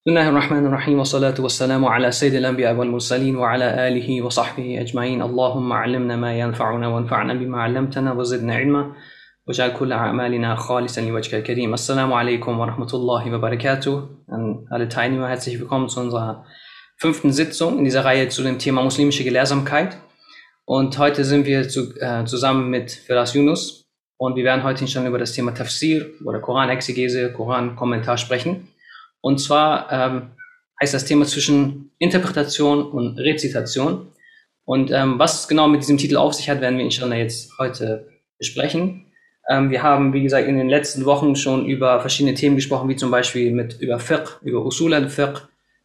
بسم الله الرحمن الرحيم والصلاة والسلام على سيد الأنبياء والمرسلين وعلى آله وصحبه أجمعين اللهم علمنا ما ينفعنا وانفعنا بما علمتنا وزدنا علما واجعل كل أعمالنا خالصا لوجهك الكريم السلام عليكم ورحمة الله وبركاته An alle Teilnehmer herzlich willkommen zu unserer fünften Sitzung in dieser Reihe zu dem Thema muslimische Gelehrsamkeit. Und heute sind wir zu, äh, zusammen mit Firas Yunus und wir werden heute schon über das Thema Tafsir oder Koranexegese, Korankommentar sprechen. Und zwar ähm, heißt das Thema zwischen Interpretation und Rezitation. Und ähm, was genau mit diesem Titel auf sich hat, werden wir inshallah jetzt heute besprechen. Ähm, wir haben, wie gesagt, in den letzten Wochen schon über verschiedene Themen gesprochen, wie zum Beispiel mit, über Fiqh, über Usul al-Fiqh,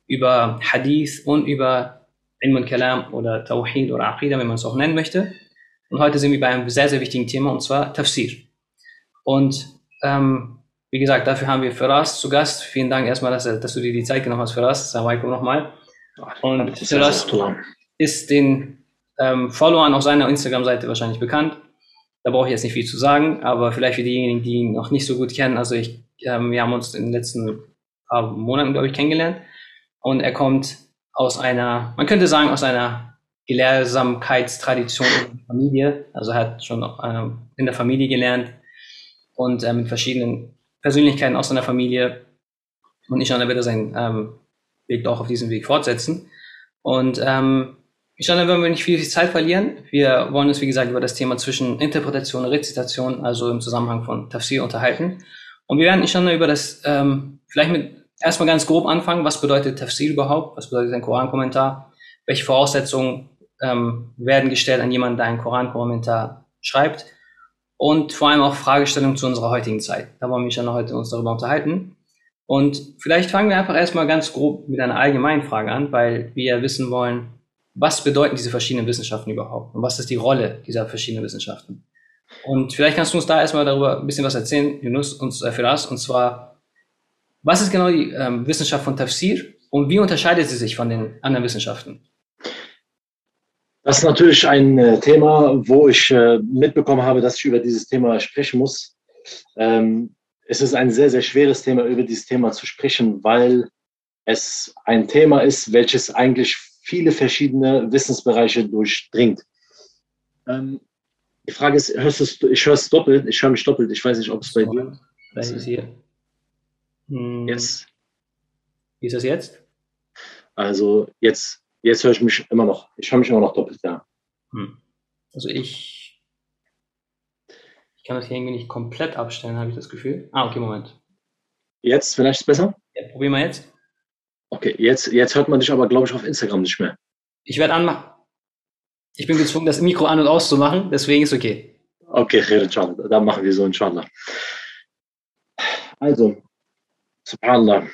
über Hadith und über Ilm al-Kalam oder Tawhid oder Aqidah, wenn man es auch nennen möchte. Und heute sind wir bei einem sehr, sehr wichtigen Thema, und zwar Tafsir. Und ähm, wie gesagt, dafür haben wir Firas zu Gast. Vielen Dank erstmal, dass, dass du dir die Zeit genommen hast, Firas. Assalamu nochmal. Und Firas ist den ähm, Followern auf seiner Instagram-Seite wahrscheinlich bekannt. Da brauche ich jetzt nicht viel zu sagen, aber vielleicht für diejenigen, die ihn noch nicht so gut kennen. Also ich, ähm, wir haben uns in den letzten paar Monaten, glaube ich, kennengelernt. Und er kommt aus einer, man könnte sagen, aus einer Gelehrsamkeitstradition in der Familie. Also er hat schon äh, in der Familie gelernt und äh, mit verschiedenen Persönlichkeiten aus seiner Familie. Und ich werde seinen ähm, Weg auch auf diesem Weg fortsetzen. Und ähm, ich wollen wir nicht viel, viel Zeit verlieren. Wir wollen uns, wie gesagt, über das Thema zwischen Interpretation und Rezitation, also im Zusammenhang von Tafsir, unterhalten. Und wir werden inshallah über das, ähm, vielleicht mit erstmal ganz grob anfangen. Was bedeutet Tafsir überhaupt? Was bedeutet ein Korankommentar? Welche Voraussetzungen ähm, werden gestellt an jemanden, der einen Korankommentar schreibt? Und vor allem auch Fragestellungen zu unserer heutigen Zeit. Da wollen wir uns ja heute uns darüber unterhalten. Und vielleicht fangen wir einfach erstmal ganz grob mit einer allgemeinen Frage an, weil wir wissen wollen, was bedeuten diese verschiedenen Wissenschaften überhaupt und was ist die Rolle dieser verschiedenen Wissenschaften. Und vielleicht kannst du uns da erstmal darüber ein bisschen was erzählen, Yunus und äh, Firas, und zwar, was ist genau die ähm, Wissenschaft von Tafsir und wie unterscheidet sie sich von den anderen Wissenschaften? Das ist natürlich ein äh, Thema, wo ich äh, mitbekommen habe, dass ich über dieses Thema sprechen muss. Ähm, es ist ein sehr, sehr schweres Thema, über dieses Thema zu sprechen, weil es ein Thema ist, welches eigentlich viele verschiedene Wissensbereiche durchdringt. Ähm, die Frage ist, hörst du, ich höre es doppelt, ich höre mich doppelt, ich weiß nicht, ob es bei dir Das ist hier. Hm. Jetzt. Wie ist das jetzt? Also jetzt Jetzt höre ich mich immer noch, ich höre mich immer noch doppelt, ja. Hm. Also ich, ich kann das hier irgendwie nicht komplett abstellen, habe ich das Gefühl. Ah, okay, Moment. Jetzt vielleicht besser? Ja, probieren wir jetzt. Okay, jetzt, jetzt hört man dich aber, glaube ich, auf Instagram nicht mehr. Ich werde anmachen. Ich bin gezwungen, das Mikro an- und auszumachen, deswegen ist okay. Okay, inshallah. Dann machen wir so, inshallah. Also, subhanallah.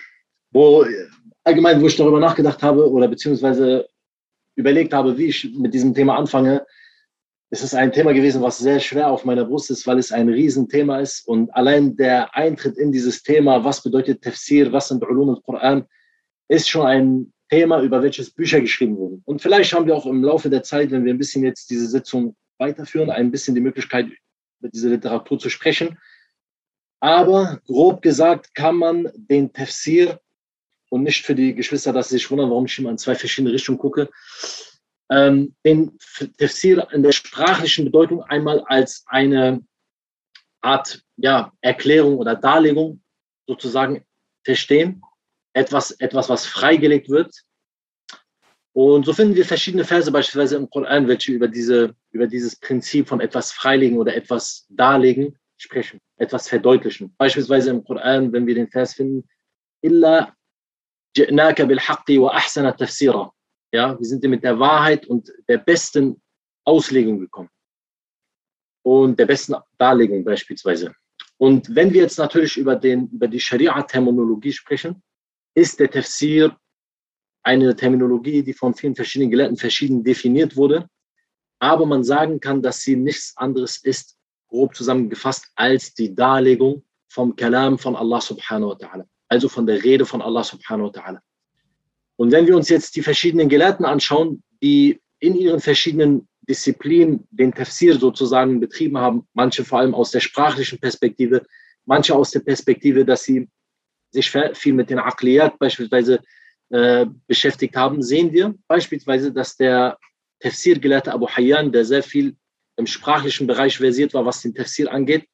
Wo, allgemein, wo ich darüber nachgedacht habe oder beziehungsweise überlegt habe, wie ich mit diesem Thema anfange, ist es ein Thema gewesen, was sehr schwer auf meiner Brust ist, weil es ein Riesenthema ist. Und allein der Eintritt in dieses Thema, was bedeutet Tafsir, was sind Ulum und Koran, ist schon ein Thema, über welches Bücher geschrieben wurden. Und vielleicht haben wir auch im Laufe der Zeit, wenn wir ein bisschen jetzt diese Sitzung weiterführen, ein bisschen die Möglichkeit, über diese Literatur zu sprechen. Aber grob gesagt kann man den Tafsir und nicht für die Geschwister, dass sie sich wundern, warum ich immer in zwei verschiedene Richtungen gucke. Ähm, den Tafsir in der sprachlichen Bedeutung einmal als eine Art ja, Erklärung oder Darlegung sozusagen verstehen. Etwas, etwas, was freigelegt wird. Und so finden wir verschiedene Verse beispielsweise im Koran, welche über, diese, über dieses Prinzip von etwas freilegen oder etwas darlegen sprechen, etwas verdeutlichen. Beispielsweise im Koran, wenn wir den Vers finden, Illa ja, wir sind mit der Wahrheit und der besten Auslegung gekommen. Und der besten Darlegung beispielsweise. Und wenn wir jetzt natürlich über, den, über die Scharia-Terminologie sprechen, ist der Tafsir eine Terminologie, die von vielen verschiedenen Gelehrten verschieden definiert wurde. Aber man sagen kann, dass sie nichts anderes ist, grob zusammengefasst, als die Darlegung vom Kalam von Allah subhanahu wa ta'ala also von der Rede von Allah subhanahu wa ta'ala. Und wenn wir uns jetzt die verschiedenen Gelehrten anschauen, die in ihren verschiedenen Disziplinen den Tafsir sozusagen betrieben haben, manche vor allem aus der sprachlichen Perspektive, manche aus der Perspektive, dass sie sich viel mit den Akliyat beispielsweise äh, beschäftigt haben, sehen wir beispielsweise, dass der Tafsir-Gelehrte Abu Hayyan, der sehr viel im sprachlichen Bereich versiert war, was den Tafsir angeht,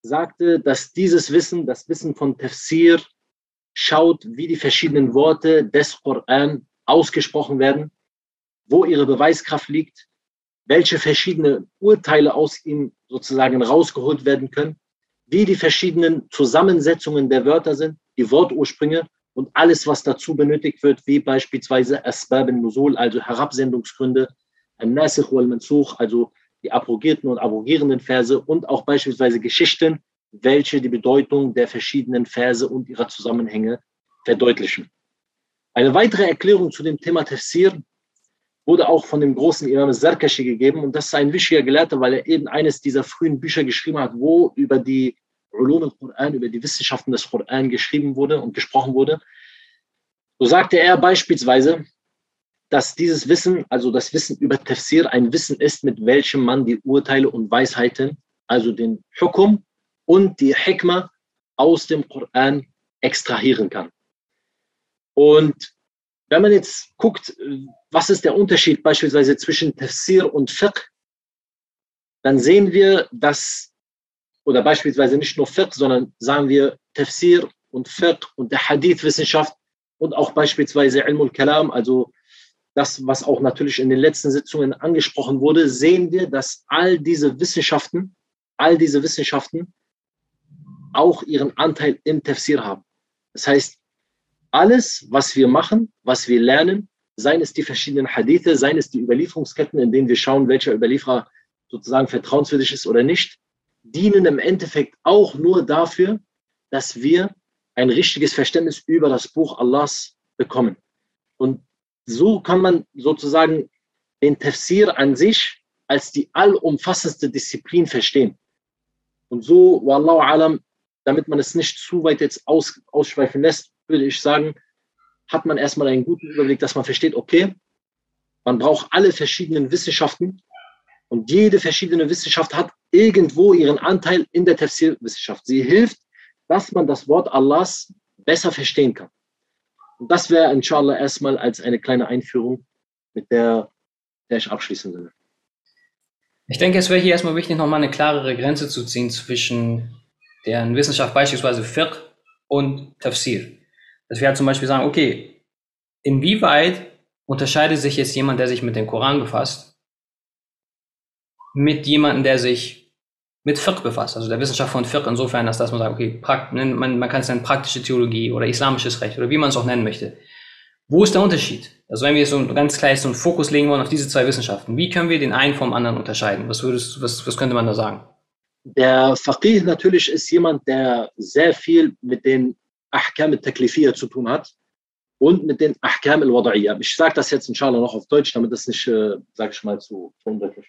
sagte, dass dieses Wissen, das Wissen von Tafsir, schaut, wie die verschiedenen Worte des Koran ausgesprochen werden, wo ihre Beweiskraft liegt, welche verschiedene Urteile aus ihm sozusagen rausgeholt werden können, wie die verschiedenen Zusammensetzungen der Wörter sind, die Wortursprünge und alles, was dazu benötigt wird, wie beispielsweise Asbab al-Nuzul, also Herabsendungsgründe, al-Nasikh wal-Mansukh, also die abrogierten und abrogierenden Verse und auch beispielsweise Geschichten, welche die Bedeutung der verschiedenen Verse und ihrer Zusammenhänge verdeutlichen. Eine weitere Erklärung zu dem Thema Tafsir wurde auch von dem großen Imam Zarkashi gegeben und das ist ein wichtiger Gelehrter, weil er eben eines dieser frühen Bücher geschrieben hat, wo über die Ulum al-Quran, über die Wissenschaften des Quran geschrieben wurde und gesprochen wurde. So sagte er beispielsweise, dass dieses Wissen, also das Wissen über Tafsir, ein Wissen ist, mit welchem man die Urteile und Weisheiten, also den Hukum und die Hikmah aus dem Koran extrahieren kann. Und wenn man jetzt guckt, was ist der Unterschied beispielsweise zwischen Tafsir und Fiqh, dann sehen wir, dass, oder beispielsweise nicht nur Fiqh, sondern sagen wir Tafsir und Fiqh und der Hadith-Wissenschaft und auch beispielsweise Ilm al-Kalam, also das, was auch natürlich in den letzten Sitzungen angesprochen wurde, sehen wir, dass all diese Wissenschaften, all diese Wissenschaften auch ihren Anteil im Tafsir haben. Das heißt, alles, was wir machen, was wir lernen, seien es die verschiedenen Hadithe, seien es die Überlieferungsketten, in denen wir schauen, welcher Überlieferer sozusagen vertrauenswürdig ist oder nicht, dienen im Endeffekt auch nur dafür, dass wir ein richtiges Verständnis über das Buch Allahs bekommen. Und so kann man sozusagen den Tafsir an sich als die allumfassendste Disziplin verstehen. Und so, Wallahu alam, damit man es nicht zu weit jetzt aus, ausschweifen lässt, würde ich sagen, hat man erstmal einen guten Überblick, dass man versteht, okay, man braucht alle verschiedenen Wissenschaften und jede verschiedene Wissenschaft hat irgendwo ihren Anteil in der Tafsir-Wissenschaft. Sie hilft, dass man das Wort Allahs besser verstehen kann. Und das wäre inshallah erstmal als eine kleine Einführung, mit der, der ich abschließen will. Ich denke, es wäre hier erstmal wichtig, nochmal eine klarere Grenze zu ziehen zwischen deren Wissenschaft, beispielsweise Fiqh und Tafsir. Dass wir halt zum Beispiel sagen, okay, inwieweit unterscheidet sich jetzt jemand, der sich mit dem Koran befasst, mit jemandem, der sich mit Fiqh befasst, also der Wissenschaft von Fiqh insofern, dass, dass man sagt, okay, man, man kann es dann praktische Theologie oder islamisches Recht oder wie man es auch nennen möchte. Wo ist der Unterschied? Also wenn wir so ein ganz klar so einen Fokus legen wollen auf diese zwei Wissenschaften, wie können wir den einen vom anderen unterscheiden? Was würdest, was, was könnte man da sagen? Der Faqih natürlich ist jemand, der sehr viel mit den Ahkam al-Taklifiyya zu tun hat und mit den Ahkam al-Wada'iyya. Ich sage das jetzt inshallah noch auf Deutsch, damit das nicht, äh, sage ich mal, zu undeutlich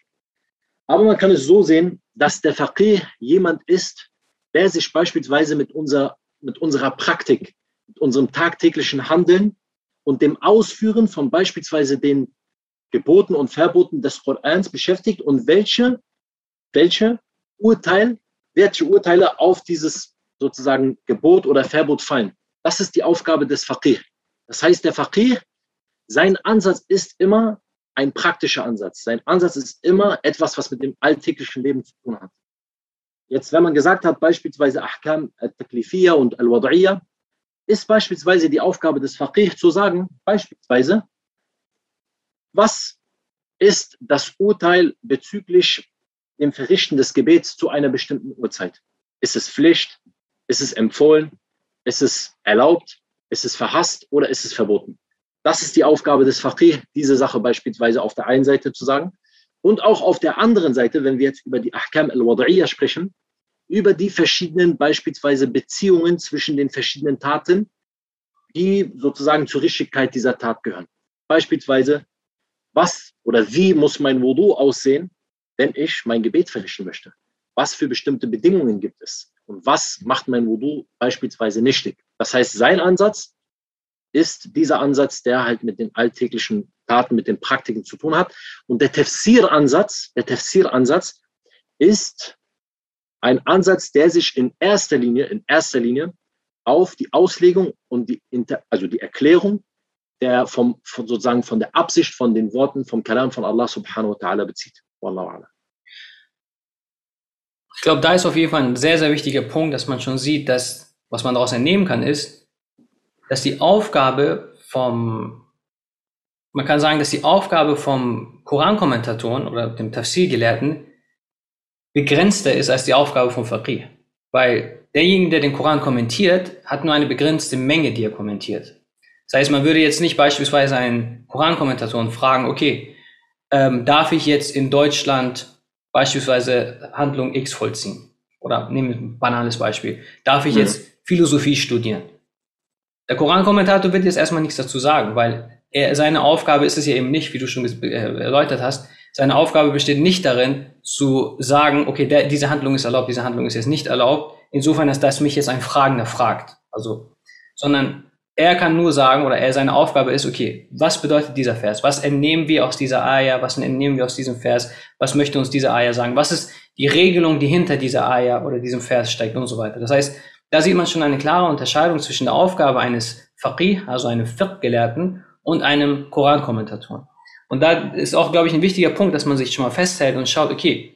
aber man kann es so sehen, dass der Faqih jemand ist, der sich beispielsweise mit, unser, mit unserer Praktik, mit unserem tagtäglichen Handeln und dem Ausführen von beispielsweise den Geboten und Verboten des Korans beschäftigt und welche, welche Urteil, welche Urteile auf dieses sozusagen Gebot oder Verbot fallen. Das ist die Aufgabe des Faqih. Das heißt, der Faqih, sein Ansatz ist immer, ein praktischer Ansatz. Sein Ansatz ist immer etwas, was mit dem alltäglichen Leben zu tun hat. Jetzt, wenn man gesagt hat, beispielsweise Ahkam al-Taklifiyya und al-Wad'iyya, ist beispielsweise die Aufgabe des Faqih zu sagen, beispielsweise, was ist das Urteil bezüglich dem Verrichten des Gebets zu einer bestimmten Uhrzeit? Ist es Pflicht? Ist es empfohlen? Ist es erlaubt? Ist es verhasst oder ist es verboten? Das ist die Aufgabe des Faqih, diese Sache beispielsweise auf der einen Seite zu sagen. Und auch auf der anderen Seite, wenn wir jetzt über die Ahkam al-Wad'iyya sprechen, über die verschiedenen beispielsweise Beziehungen zwischen den verschiedenen Taten, die sozusagen zur Richtigkeit dieser Tat gehören. Beispielsweise, was oder wie muss mein Wudu aussehen, wenn ich mein Gebet verrichten möchte? Was für bestimmte Bedingungen gibt es? Und was macht mein Wudu beispielsweise nichtig? Das heißt, sein Ansatz ist dieser Ansatz, der halt mit den alltäglichen Taten, mit den Praktiken zu tun hat. Und der Tafsir-Ansatz, der Tafsir-Ansatz ist ein Ansatz, der sich in erster Linie, in erster Linie auf die Auslegung und die, also die Erklärung der vom, von sozusagen von der Absicht von den Worten vom Kalam von Allah subhanahu wa ta'ala bezieht. Wallahu a'lam. Ich glaube, da ist auf jeden Fall ein sehr, sehr wichtiger Punkt, dass man schon sieht, dass, was man daraus entnehmen kann, ist, dass die Aufgabe vom, man kann sagen, dass die Aufgabe vom Korankommentatoren oder dem Tafsir-Gelehrten begrenzter ist als die Aufgabe vom Faqih. Weil derjenige, der den Koran kommentiert, hat nur eine begrenzte Menge, die er kommentiert. Das heißt, man würde jetzt nicht beispielsweise einen Korankommentatoren fragen, okay, ähm, darf ich jetzt in Deutschland beispielsweise Handlung X vollziehen? Oder nehmen wir ein banales Beispiel. Darf ich jetzt Philosophie studieren? Der Korankommentator wird jetzt erstmal nichts dazu sagen, weil er, seine Aufgabe ist es ja eben nicht, wie du schon äh, erläutert hast, seine Aufgabe besteht nicht darin, zu sagen, okay, der, diese Handlung ist erlaubt, diese Handlung ist jetzt nicht erlaubt, insofern, dass das mich jetzt ein Fragender fragt. Also, sondern er kann nur sagen, oder er seine Aufgabe ist, okay, was bedeutet dieser Vers? Was entnehmen wir aus dieser Ayah? Was entnehmen wir aus diesem Vers? Was möchte uns diese Ayah sagen? Was ist die Regelung, die hinter dieser Ayah oder diesem Vers steckt und so weiter? Das heißt, da sieht man schon eine klare Unterscheidung zwischen der Aufgabe eines Faqih, also einem Fiqh-Gelehrten, und einem Korankommentator. Und da ist auch, glaube ich, ein wichtiger Punkt, dass man sich schon mal festhält und schaut, okay,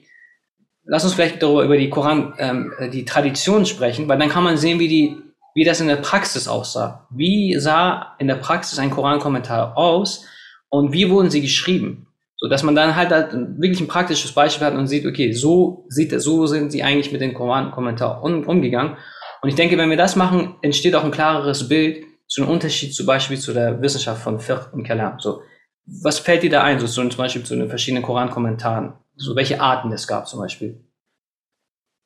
lass uns vielleicht darüber über die Koran, ähm, die Tradition sprechen, weil dann kann man sehen, wie die wie das in der Praxis aussah. Wie sah in der Praxis ein Korankommentar aus und wie wurden sie geschrieben? So dass man dann halt, halt wirklich ein praktisches Beispiel hat und sieht, okay, so sieht so sind sie eigentlich mit dem Korankommentar um, umgegangen. Und ich denke, wenn wir das machen, entsteht auch ein klareres Bild zu einem Unterschied zum Beispiel zu der Wissenschaft von Fiqh und Kalam. So, was fällt dir da ein, so, zum Beispiel zu den verschiedenen Korankommentaren? So welche Arten es gab zum Beispiel?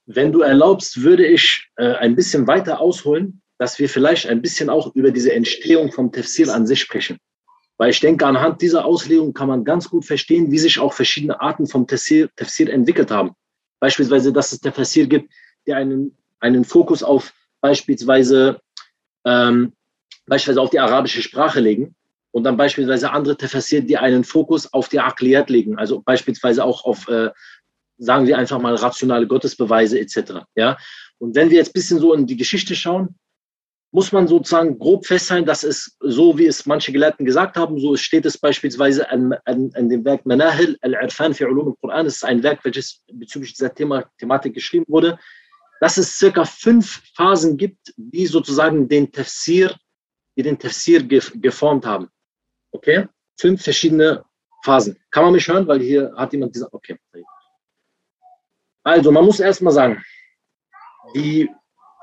Wenn du erlaubst, würde ich äh, ein bisschen weiter ausholen, dass wir vielleicht ein bisschen auch über diese Entstehung vom Tafsir an sich sprechen. Weil ich denke, anhand dieser Auslegung kann man ganz gut verstehen, wie sich auch verschiedene Arten vom Tafsir, Tafsir entwickelt haben. Beispielsweise, dass es Tafsir gibt, der einen, einen Fokus auf beispielsweise, ähm, beispielsweise auf die arabische Sprache legen und dann beispielsweise andere Tafsir, die einen Fokus auf die Akliyat legen, also beispielsweise auch auf äh, sagen wir einfach mal rationale Gottesbeweise etc. Ja? Und wenn wir jetzt ein bisschen so in die Geschichte schauen, muss man sozusagen grob festhalten, dass es so, wie es manche Gelehrten gesagt haben, so steht es beispielsweise an, an, an dem Werk Manahil al-Irfan fi Ulum al-Quran. Das ist ein Werk, welches bezüglich dieser Thema, Thematik geschrieben wurde, dass es circa fünf Phasen gibt, die sozusagen den Tafsir, die den Tafsir geformt haben. Okay? Fünf verschiedene Phasen. Kann man mich hören? Weil hier hat jemand gesagt, okay. Also, man muss erstmal sagen, die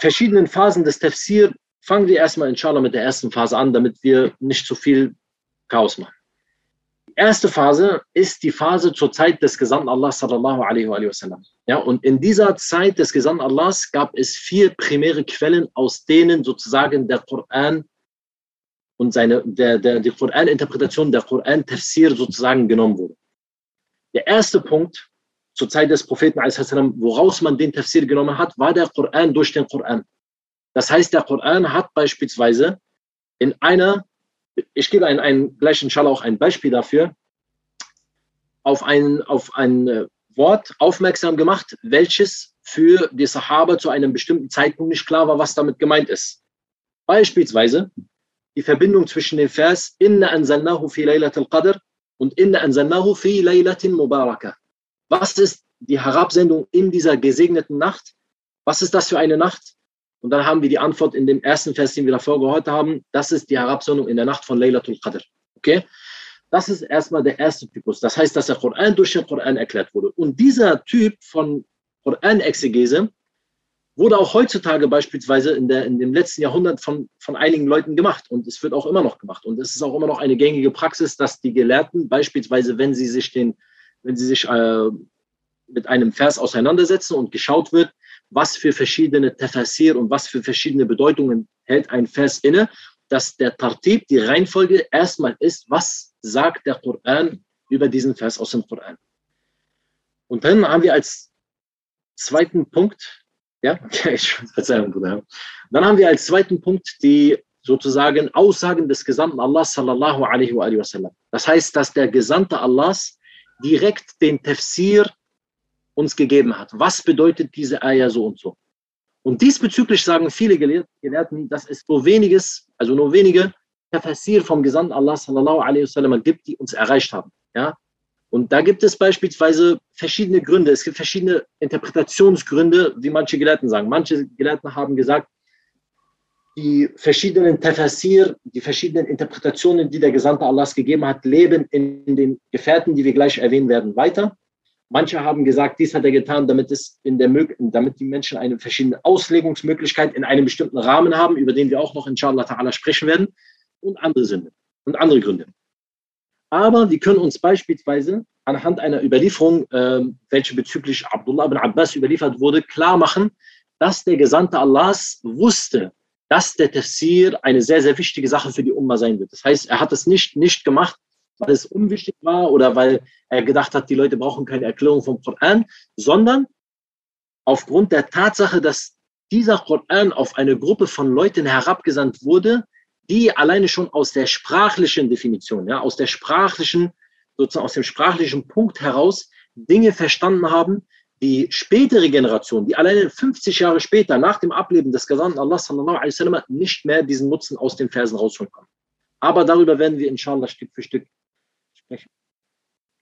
verschiedenen Phasen des Tafsir, fangen wir erstmal inshallah mit der ersten Phase an, damit wir nicht zu viel Chaos machen. Die erste Phase ist die Phase zur Zeit des Gesandten Allah sallallahu alaihi wa sallam. Ja, und in dieser Zeit des Gesandten Allahs gab es vier primäre Quellen, aus denen sozusagen der Koran und seine, der, der, die Koran-Interpretation, der Koran-Tafsir sozusagen genommen wurde. Der erste Punkt zur Zeit des Propheten, woraus man den Tafsir genommen hat, war der Koran durch den Koran. Das heißt, der Koran hat beispielsweise in einer, ich gebe ein, ein, gleich inshallah auch ein Beispiel dafür, auf ein, auf ein äh, Wort aufmerksam gemacht, welches für die Sahaba zu einem bestimmten Zeitpunkt nicht klar war, was damit gemeint ist. Beispielsweise die Verbindung zwischen dem Vers Inna anzalnahu fi laylatil qadr und Inna anzalnahu fi laylatin mubarakah. Was ist die Herabsendung in dieser gesegneten Nacht? Was ist das für eine Nacht? Und dann haben wir die Antwort in dem ersten Vers, den wir davor gehört haben. Das ist die Herabsendung in der Nacht von Laylatul Qadr. Okay? Das ist erstmal der erste Typus. Das heißt, dass der Koran durch den Koran erklärt wurde. Und dieser Typ von Koran-Exegese wurde auch heutzutage beispielsweise in, der, in dem letzten Jahrhundert von, von einigen Leuten gemacht. Und es wird auch immer noch gemacht. Und es ist auch immer noch eine gängige Praxis, dass die Gelehrten beispielsweise, wenn sie sich den wenn Sie sich äh, mit einem Vers auseinandersetzen und geschaut wird, was für verschiedene Tafsir und was für verschiedene Bedeutungen hält ein Vers inne, dass der Tartib, die Reihenfolge erstmal ist, was sagt der Koran über diesen Vers aus dem Koran. Und dann haben wir als zweiten Punkt, ja, Verzeihung, Bruder. Dann haben wir als zweiten Punkt die sozusagen Aussagen des Gesandten Allah sallallahu alaihi wa sallam. Das heißt, dass der Gesandte Allahs direkt den Tafsir uns gegeben hat. Was bedeutet diese Ayah so und so? Und diesbezüglich sagen viele Gelehrten, dass es nur weniges, also nur wenige Tafsir vom Gesandten Allah sallallahu alaihi wasallam gibt, die uns erreicht haben. Ja? Und da gibt es beispielsweise verschiedene Gründe. Es gibt verschiedene Interpretationsgründe, wie manche Gelehrten sagen. Manche Gelehrten haben gesagt, die verschiedenen Tafsir, die verschiedenen Interpretationen, die der Gesandte Allahs gegeben hat, leben in den Gefährten, die wir gleich erwähnen werden, weiter. Manche haben gesagt, dies hat er getan, damit, es in der, damit die Menschen eine verschiedene Auslegungsmöglichkeit in einem bestimmten Rahmen haben, über den wir auch noch inshallah ta'ala sprechen werden, und andere Sünde und andere Gründe. Aber wir können uns beispielsweise anhand einer Überlieferung, äh, welche bezüglich Abdullah ibn Abbas überliefert wurde, klar machen, dass der Gesandte Allahs wusste, dass der Tafsir eine sehr, sehr wichtige Sache für die Umma sein wird. Das heißt, er hat es nicht, nicht gemacht, weil es unwichtig war oder weil er gedacht hat, die Leute brauchen keine Erklärung vom Koran, sondern aufgrund der Tatsache, dass dieser Koran auf eine Gruppe von Leuten herabgesandt wurde, die alleine schon aus der sprachlichen Definition, ja, aus der sprachlichen, sozusagen aus dem sprachlichen Punkt heraus Dinge verstanden haben, die spätere Generation, die alleine 50 Jahre später nach dem Ableben des Gesandten Allah sallallahu nicht mehr diesen Nutzen aus den Versen rausholen kann. Aber darüber werden wir inshallah Stück für Stück sprechen.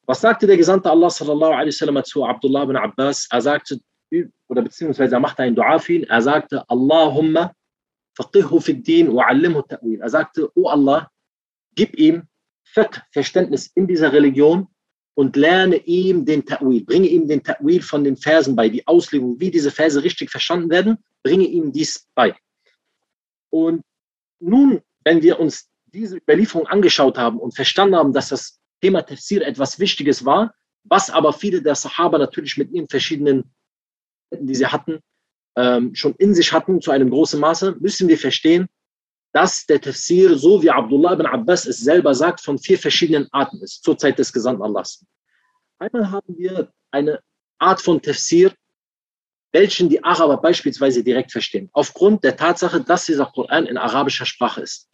Was sagte der Gesandte Allah sallallahu alaihi wasallam zu Abdullah ibn Abbas? Er sagte, oder beziehungsweise er machte ein Dua für ihn, er sagte, Allahumma faqihhu fi din wa allimhu ta'wil. Er sagte, oh Allah, gib ihm Fiqh, Verständnis in dieser Religion und lerne ihm den Ta'wil, bringe ihm den Ta'wil von den Versen bei, die Auslegung, wie diese Verse richtig verstanden werden, bringe ihm dies bei. Und nun, wenn wir uns diese Überlieferung angeschaut haben und verstanden haben, dass das Thema Tafsir etwas Wichtiges war, was aber viele der Sahaba natürlich mit ihren verschiedenen, die sie hatten, ähm, schon in sich hatten zu einem großen Maße, müssen wir verstehen, dass der Tafsir, so wie Abdullah ibn Abbas es selber sagt, von vier verschiedenen Arten ist, zur Zeit des Gesandten Allahs. Einmal haben wir eine Art von Tafsir, welchen die Araber beispielsweise direkt verstehen, aufgrund der Tatsache, dass dieser Koran in arabischer Sprache ist.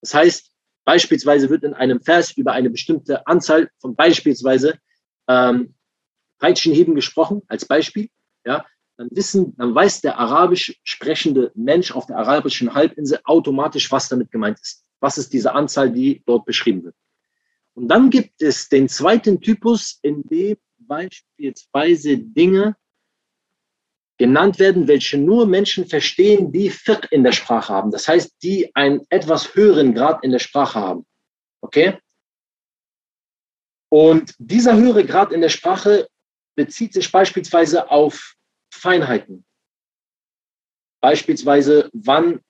Das heißt, beispielsweise wird in einem Vers über eine bestimmte Anzahl von beispielsweise ähm, Peitschenheben gesprochen, als Beispiel. Ja, dann wissen, dann weiß der arabisch sprechende Mensch auf der arabischen Halbinsel automatisch, was damit gemeint ist. Was ist diese Anzahl, die dort beschrieben wird. Und dann gibt es den zweiten Typus, in dem beispielsweise Dinge genannt werden, welche nur Menschen verstehen, die Fiqh in der Sprache haben. Das heißt, die einen etwas höheren Grad in der Sprache haben. Okay? Und dieser höhere Grad in der Sprache bezieht sich beispielsweise auf Feinheiten. Beispielsweise, wann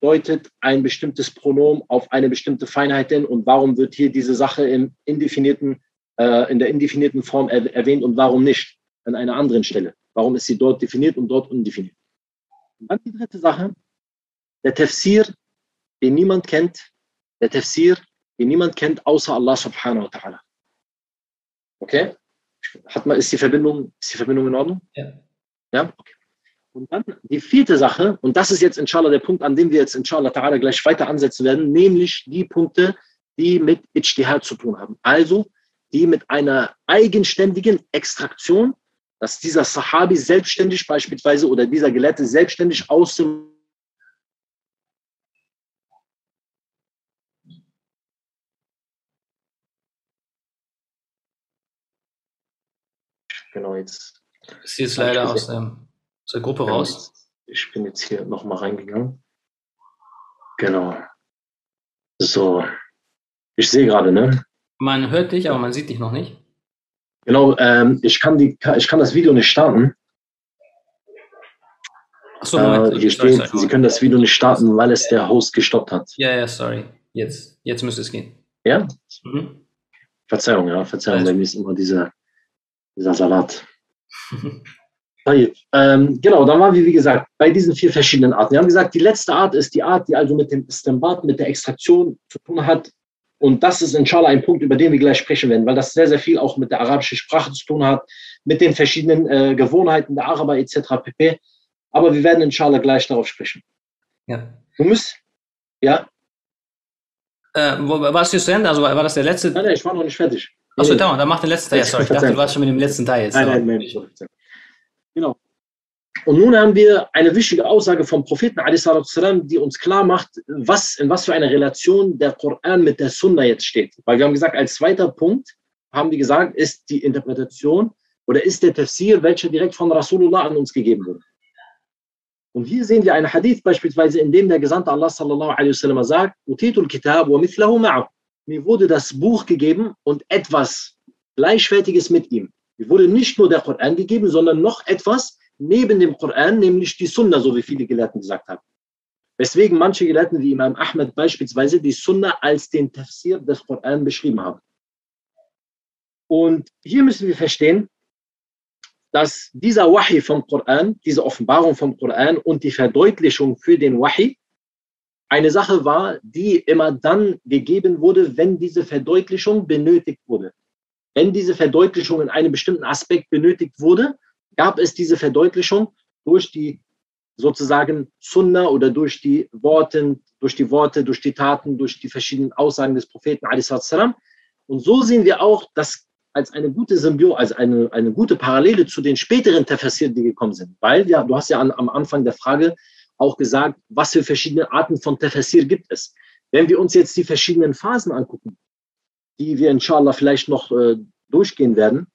deutet ein bestimmtes Pronomen auf eine bestimmte Feinheit hin und warum wird hier diese Sache im indefinierten, äh, in der indefinierten Form er erwähnt und warum nicht an einer anderen Stelle? Warum ist sie dort definiert und dort undefiniert? Und dann die dritte Sache, der Tafsir, den niemand kennt, der Tafsir, den niemand kennt, außer Allah subhanahu wa ta'ala. Okay? Hat man, ist die Verbindung, ist die Verbindung in Ordnung? Ja. Ja? Okay. Und dann die vierte Sache, und das ist jetzt inshallah der Punkt, an dem wir jetzt inshallah ta'ala gleich weiter ansetzen werden, nämlich die Punkte, die mit Ijtihad zu tun haben. Also, die mit einer eigenständigen Extraktion, dass dieser Sahabi selbstständig beispielsweise oder dieser Gelehrte selbstständig aus dem Genau, jetzt Sie ist leider aus, ähm, aus, der Gruppe raus. Ich bin jetzt hier nochmal reingegangen. Genau. So. Ich sehe gerade, ne? Man hört dich, aber man sieht dich noch nicht. Genau, ähm, ich, kann die, ich kann das Video nicht starten. Achso, Moment. Äh, hier steht, sorry, sorry. Sie können das Video nicht starten, weil es der Host gestoppt hat. Ja, ja, sorry. Jetzt, jetzt müsste es gehen. Ja? Mhm. Verzeihung, ja, Verzeihung, bei mir ist immer dieser, dieser Salat. ähm, genau, dann waren wir, wie gesagt, bei diesen vier verschiedenen Arten. Wir haben gesagt, die letzte Art ist die Art, die also mit dem Stembat, mit der Extraktion zu tun hat. Und das ist inshallah ein Punkt, über den wir gleich sprechen werden, weil das sehr, sehr viel auch mit der arabischen Sprache zu tun hat, mit den verschiedenen äh, Gewohnheiten der Araber etc. pp. Aber wir werden inshallah gleich darauf sprechen. Ja. Du musst, ja? Äh, wo, warst du zu Ende? Also war, war das der letzte? Nein, nein, ich war noch nicht fertig. Achso, dauernd, dann mach den letzten Teil. Sorry, ich dachte, du warst schon mit dem letzten Teil jetzt. Nein, nein, nein. Genau. Und nun haben wir eine wichtige Aussage vom Propheten, die uns klar macht, was, in was für einer Relation der Koran mit der Sunna jetzt steht. Weil wir haben gesagt, als zweiter Punkt haben wir gesagt, ist die Interpretation oder ist der Tafsir, welcher direkt von Rasulullah an uns gegeben wurde. Und hier sehen wir einen Hadith beispielsweise, in dem der Gesandte Allah sallallahu alaihi wasallam sagt, Utitul Kitab wa mithlahu Mir wurde das Buch gegeben und etwas Gleichwertiges mit ihm. Mir wurde nicht nur der Koran gegeben, sondern noch etwas neben dem Koran, nämlich die Sunna, so wie viele Gelehrten gesagt haben. Weswegen manche Gelehrten wie Imam Ahmed beispielsweise die Sunna als den Tafsir des Koran beschrieben haben. Und hier müssen wir verstehen, dass dieser Wahi vom Koran, diese Offenbarung vom Koran und die Verdeutlichung für den Wahi eine Sache war, die immer dann gegeben wurde, wenn diese Verdeutlichung benötigt wurde. Wenn diese Verdeutlichung in einem bestimmten Aspekt benötigt wurde, gab es diese Verdeutlichung durch die sozusagen Sunna oder durch die Worte, durch die Worte, durch die Taten, durch die verschiedenen Aussagen des Propheten. Und so sehen wir auch, dass als eine gute Symbiose, als eine, eine gute Parallele zu den späteren Tafsir, die gekommen sind. Weil ja, du hast ja an, am Anfang der Frage auch gesagt, was für verschiedene Arten von Tafsir gibt es. Wenn wir uns jetzt die verschiedenen Phasen angucken, die wir inshallah vielleicht noch äh, durchgehen werden,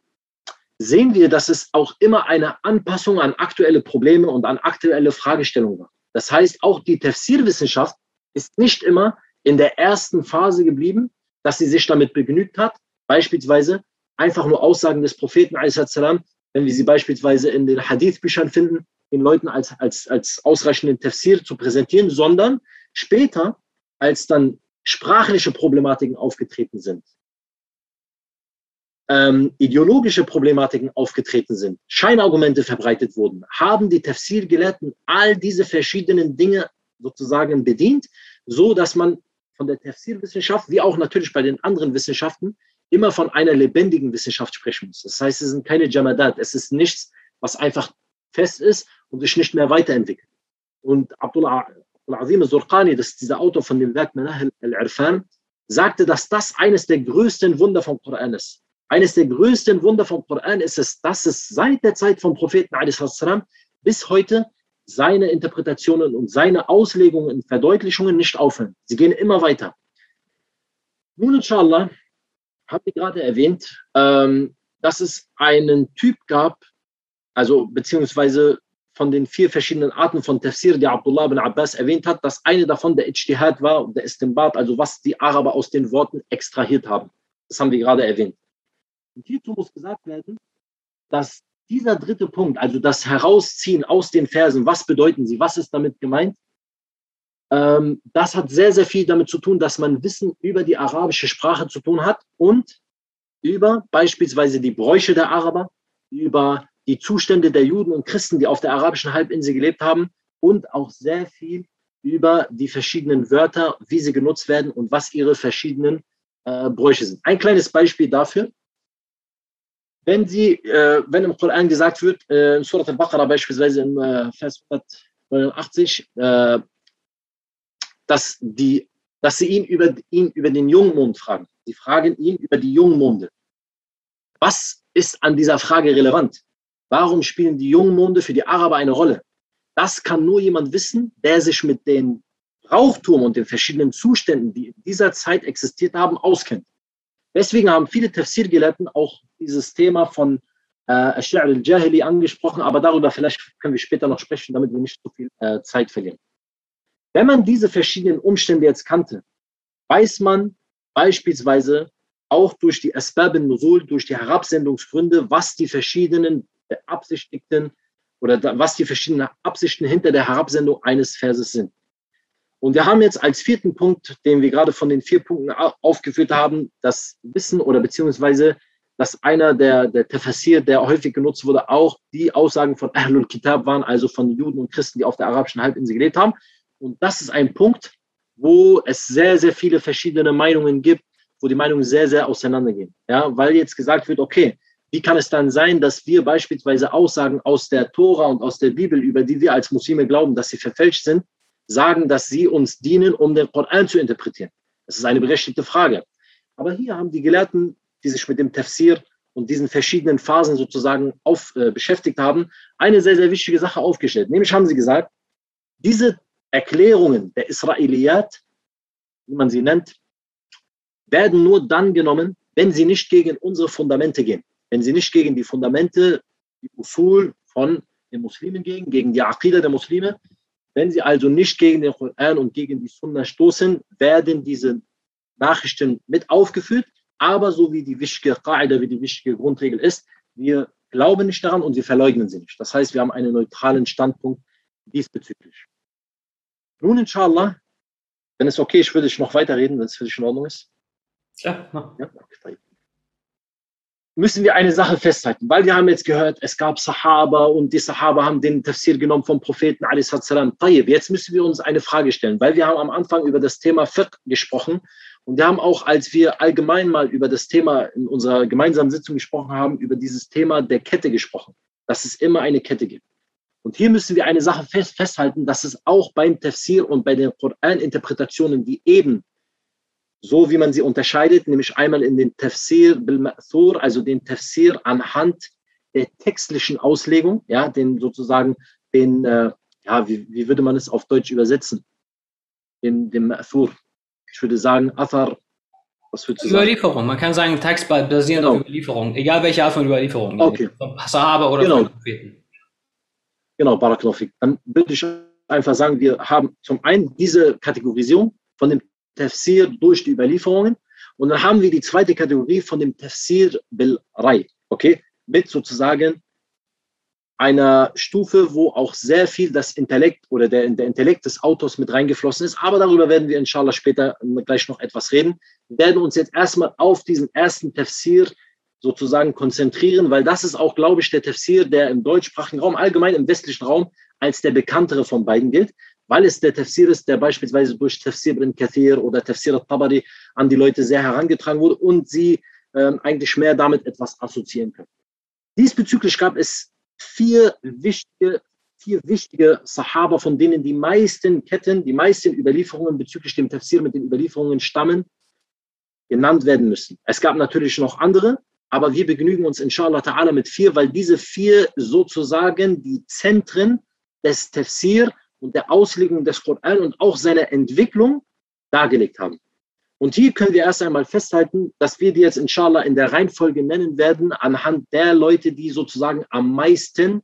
sehen wir, dass es auch immer eine Anpassung an aktuelle Probleme und an aktuelle Fragestellungen war. Das heißt, auch die Tafsirwissenschaft ist nicht immer in der ersten Phase geblieben, dass sie sich damit begnügt hat, beispielsweise einfach nur Aussagen des Propheten, wenn wir sie beispielsweise in den Hadith-Büchern finden, den Leuten als, als, als ausreichenden Tafsir zu präsentieren, sondern später, als dann sprachliche Problematiken aufgetreten sind, ähm, ideologische Problematiken aufgetreten sind, Scheinargumente verbreitet wurden, haben die Tafsir-Gelehrten all diese verschiedenen Dinge sozusagen bedient, so dass man von der Tafsirwissenschaft, wie auch natürlich bei den anderen Wissenschaften, immer von einer lebendigen Wissenschaft sprechen muss. Das heißt, es sind keine Jamadat, es ist nichts, was einfach fest ist und sich nicht mehr weiterentwickelt. Und Abdullah Al-Azim Zurqani, das ist dieser Autor von dem Werk Manahil al-Irfan, sagte, dass das eines der größten Wunder vom Koran ist. Eines der größten Wunder vom Koran ist es, dass es seit der Zeit vom Propheten bis heute seine Interpretationen und seine Auslegungen und Verdeutlichungen nicht aufhören. Sie gehen immer weiter. Nun, inshallah, habe ich gerade erwähnt, ähm, dass es einen Typ gab, also beziehungsweise von den vier verschiedenen Arten von Tafsir, die Abdullah bin Abbas erwähnt hat, dass eine davon der Ijtihad war, der Istimbat, also was die Araber aus den Worten extrahiert haben. Das haben wir gerade erwähnt. Und hierzu muss gesagt werden, dass dieser dritte Punkt, also das Herausziehen aus den Versen, was bedeuten sie, was ist damit gemeint, ähm, das hat sehr, sehr viel damit zu tun, dass man Wissen über die arabische Sprache zu tun hat und über beispielsweise die Bräuche der Araber, über die Zustände der Juden und Christen, die auf der arabischen Halbinsel gelebt haben und auch sehr viel über die verschiedenen Wörter, wie sie genutzt werden und was ihre verschiedenen äh, Bräuche sind. Ein kleines Beispiel dafür. Wenn Sie, äh, wenn im Koran gesagt wird, äh, in Surat al-Baqarah beispielsweise im äh, Vers 189, äh, dass, die, dass sie ihn über, ihn über den Jungmond fragen. Sie fragen ihn über die Jungmonde. Was ist an dieser Frage relevant? Warum spielen die Jungmonde für die Araber eine Rolle? Das kann nur jemand wissen, der sich mit dem Brauchtum und den verschiedenen Zuständen, die in dieser Zeit existiert haben, auskennt. Deswegen haben viele Tafsir-Gelehrten auch dieses Thema von äh, al-Jahili angesprochen, aber darüber vielleicht können wir später noch sprechen, damit wir nicht so viel äh, Zeit verlieren. Wenn man diese verschiedenen Umstände jetzt kannte, weiß man beispielsweise auch durch die Asbab Nusul, durch die Herabsendungsgründe, was die verschiedenen beabsichtigten oder was die verschiedenen Absichten hinter der Herabsendung eines Verses sind. Und wir haben jetzt als vierten Punkt, den wir gerade von den vier Punkten aufgeführt haben, das Wissen oder beziehungsweise, dass einer der, der Tafsir, der häufig genutzt wurde, auch die Aussagen von Ahlul Kitab waren, also von Juden und Christen, die auf der arabischen Halbinsel gelebt haben. Und das ist ein Punkt, wo es sehr, sehr viele verschiedene Meinungen gibt, wo die Meinungen sehr, sehr auseinandergehen. Ja, weil jetzt gesagt wird, okay, wie kann es dann sein, dass wir beispielsweise Aussagen aus der Tora und aus der Bibel, über die wir als Muslime glauben, dass sie verfälscht sind, sagen, dass sie uns dienen, um den Koran zu interpretieren? Das ist eine berechtigte Frage. Aber hier haben die Gelehrten, die sich mit dem Tafsir und diesen verschiedenen Phasen sozusagen auf, äh, beschäftigt haben, eine sehr, sehr wichtige Sache aufgestellt. Nämlich haben sie gesagt, diese Erklärungen der Israeliyat, wie man sie nennt, werden nur dann genommen, wenn sie nicht gegen unsere Fundamente gehen. Wenn sie nicht gegen die Fundamente, die Usul von den Muslimen gehen, gegen die Aqidah der Muslime. Wenn sie also nicht gegen den Koran und gegen die Sunna stoßen, werden diese Nachrichten mit aufgeführt. Aber so wie die wichtige Qaida, wie die wichtige Grundregel ist, wir glauben nicht daran und wir verleugnen sie nicht. Das heißt, wir haben einen neutralen Standpunkt diesbezüglich. Nun, inshallah, wenn es okay ist, würde ich noch weiterreden, wenn es für dich in Ordnung ist. Ja, ja okay müssen wir eine Sache festhalten, weil wir haben jetzt gehört, es gab Sahaba und die Sahaba haben den Tafsir genommen vom Propheten salam. Jetzt müssen wir uns eine Frage stellen, weil wir haben am Anfang über das Thema Fiqh gesprochen und wir haben auch, als wir allgemein mal über das Thema in unserer gemeinsamen Sitzung gesprochen haben, über dieses Thema der Kette gesprochen, dass es immer eine Kette gibt. Und hier müssen wir eine Sache fest, festhalten, dass es auch beim Tafsir und bei den Koran-Interpretationen, die eben so wie man sie unterscheidet, nämlich einmal in den Tafsir bil Ma'thur, also den Tafsir anhand der textlichen Auslegung, ja, den sozusagen den, äh, ja, wie, wie würde man es auf Deutsch übersetzen? Den, den Ma'thur. Ich würde sagen, Athar, was würdest du sagen? Überlieferung. Man kann sagen, Text basierend genau. auf Überlieferung, egal welche Art von Überlieferung. Okay. Vom Sahaba oder genau. vom Propheten. Genau, Barakalofik. Dann würde ich einfach sagen, wir haben zum einen diese Kategorisierung von dem Tafsir durch die Überlieferungen. Und dann haben wir die zweite Kategorie von dem Tafsir bil Rai, okay, mit sozusagen einer Stufe, wo auch sehr viel das Intellekt oder der, der Intellekt des Autors mit reingeflossen ist. Aber darüber werden wir inshallah später gleich noch etwas reden. Wir werden uns jetzt erstmal auf diesen ersten Tafsir sozusagen konzentrieren, weil das ist auch, glaube ich, der Tafsir, der im deutschsprachigen Raum, allgemein im westlichen Raum, als der bekanntere von beiden gilt weil es der Tafsir ist, der beispielsweise durch Tafsir ibn Kathir oder Tafsir al-Tabari an die Leute sehr herangetragen wurde und sie ähm, eigentlich mehr damit etwas assoziieren können. Diesbezüglich gab es vier wichtige, vier wichtige Sahaba, von denen die meisten Ketten, die meisten Überlieferungen bezüglich dem Tafsir mit den Überlieferungen stammen, genannt werden müssen. Es gab natürlich noch andere, aber wir begnügen uns inshallah ta'ala mit vier, weil diese vier sozusagen die Zentren des Tafsir und der Auslegung des Koran und auch seiner Entwicklung dargelegt haben. Und hier können wir erst einmal festhalten, dass wir die jetzt inshallah in der Reihenfolge nennen werden, anhand der Leute, die sozusagen am meisten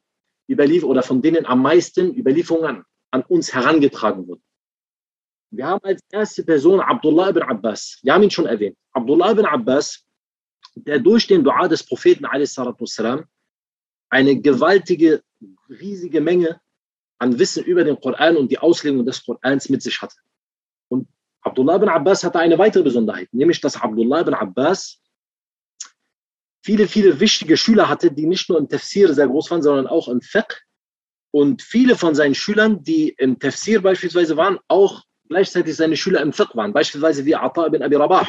überliefert oder von denen am meisten Überlieferungen an uns herangetragen wurden. Wir haben als erste Person Abdullah ibn Abbas. Wir haben ihn schon erwähnt. Abdullah ibn Abbas, der durch den Dua des Propheten eine gewaltige, riesige Menge an Wissen über den Koran und die Auslegung des Korans mit sich hatte. Und Abdullah ibn Abbas hatte eine weitere Besonderheit, nämlich dass Abdullah ibn Abbas viele, viele wichtige Schüler hatte, die nicht nur im Tafsir sehr groß waren, sondern auch im Fiqh. Und viele von seinen Schülern, die im Tafsir beispielsweise waren, auch gleichzeitig seine Schüler im Fiqh waren, beispielsweise wie Ata ibn Abi Rabah.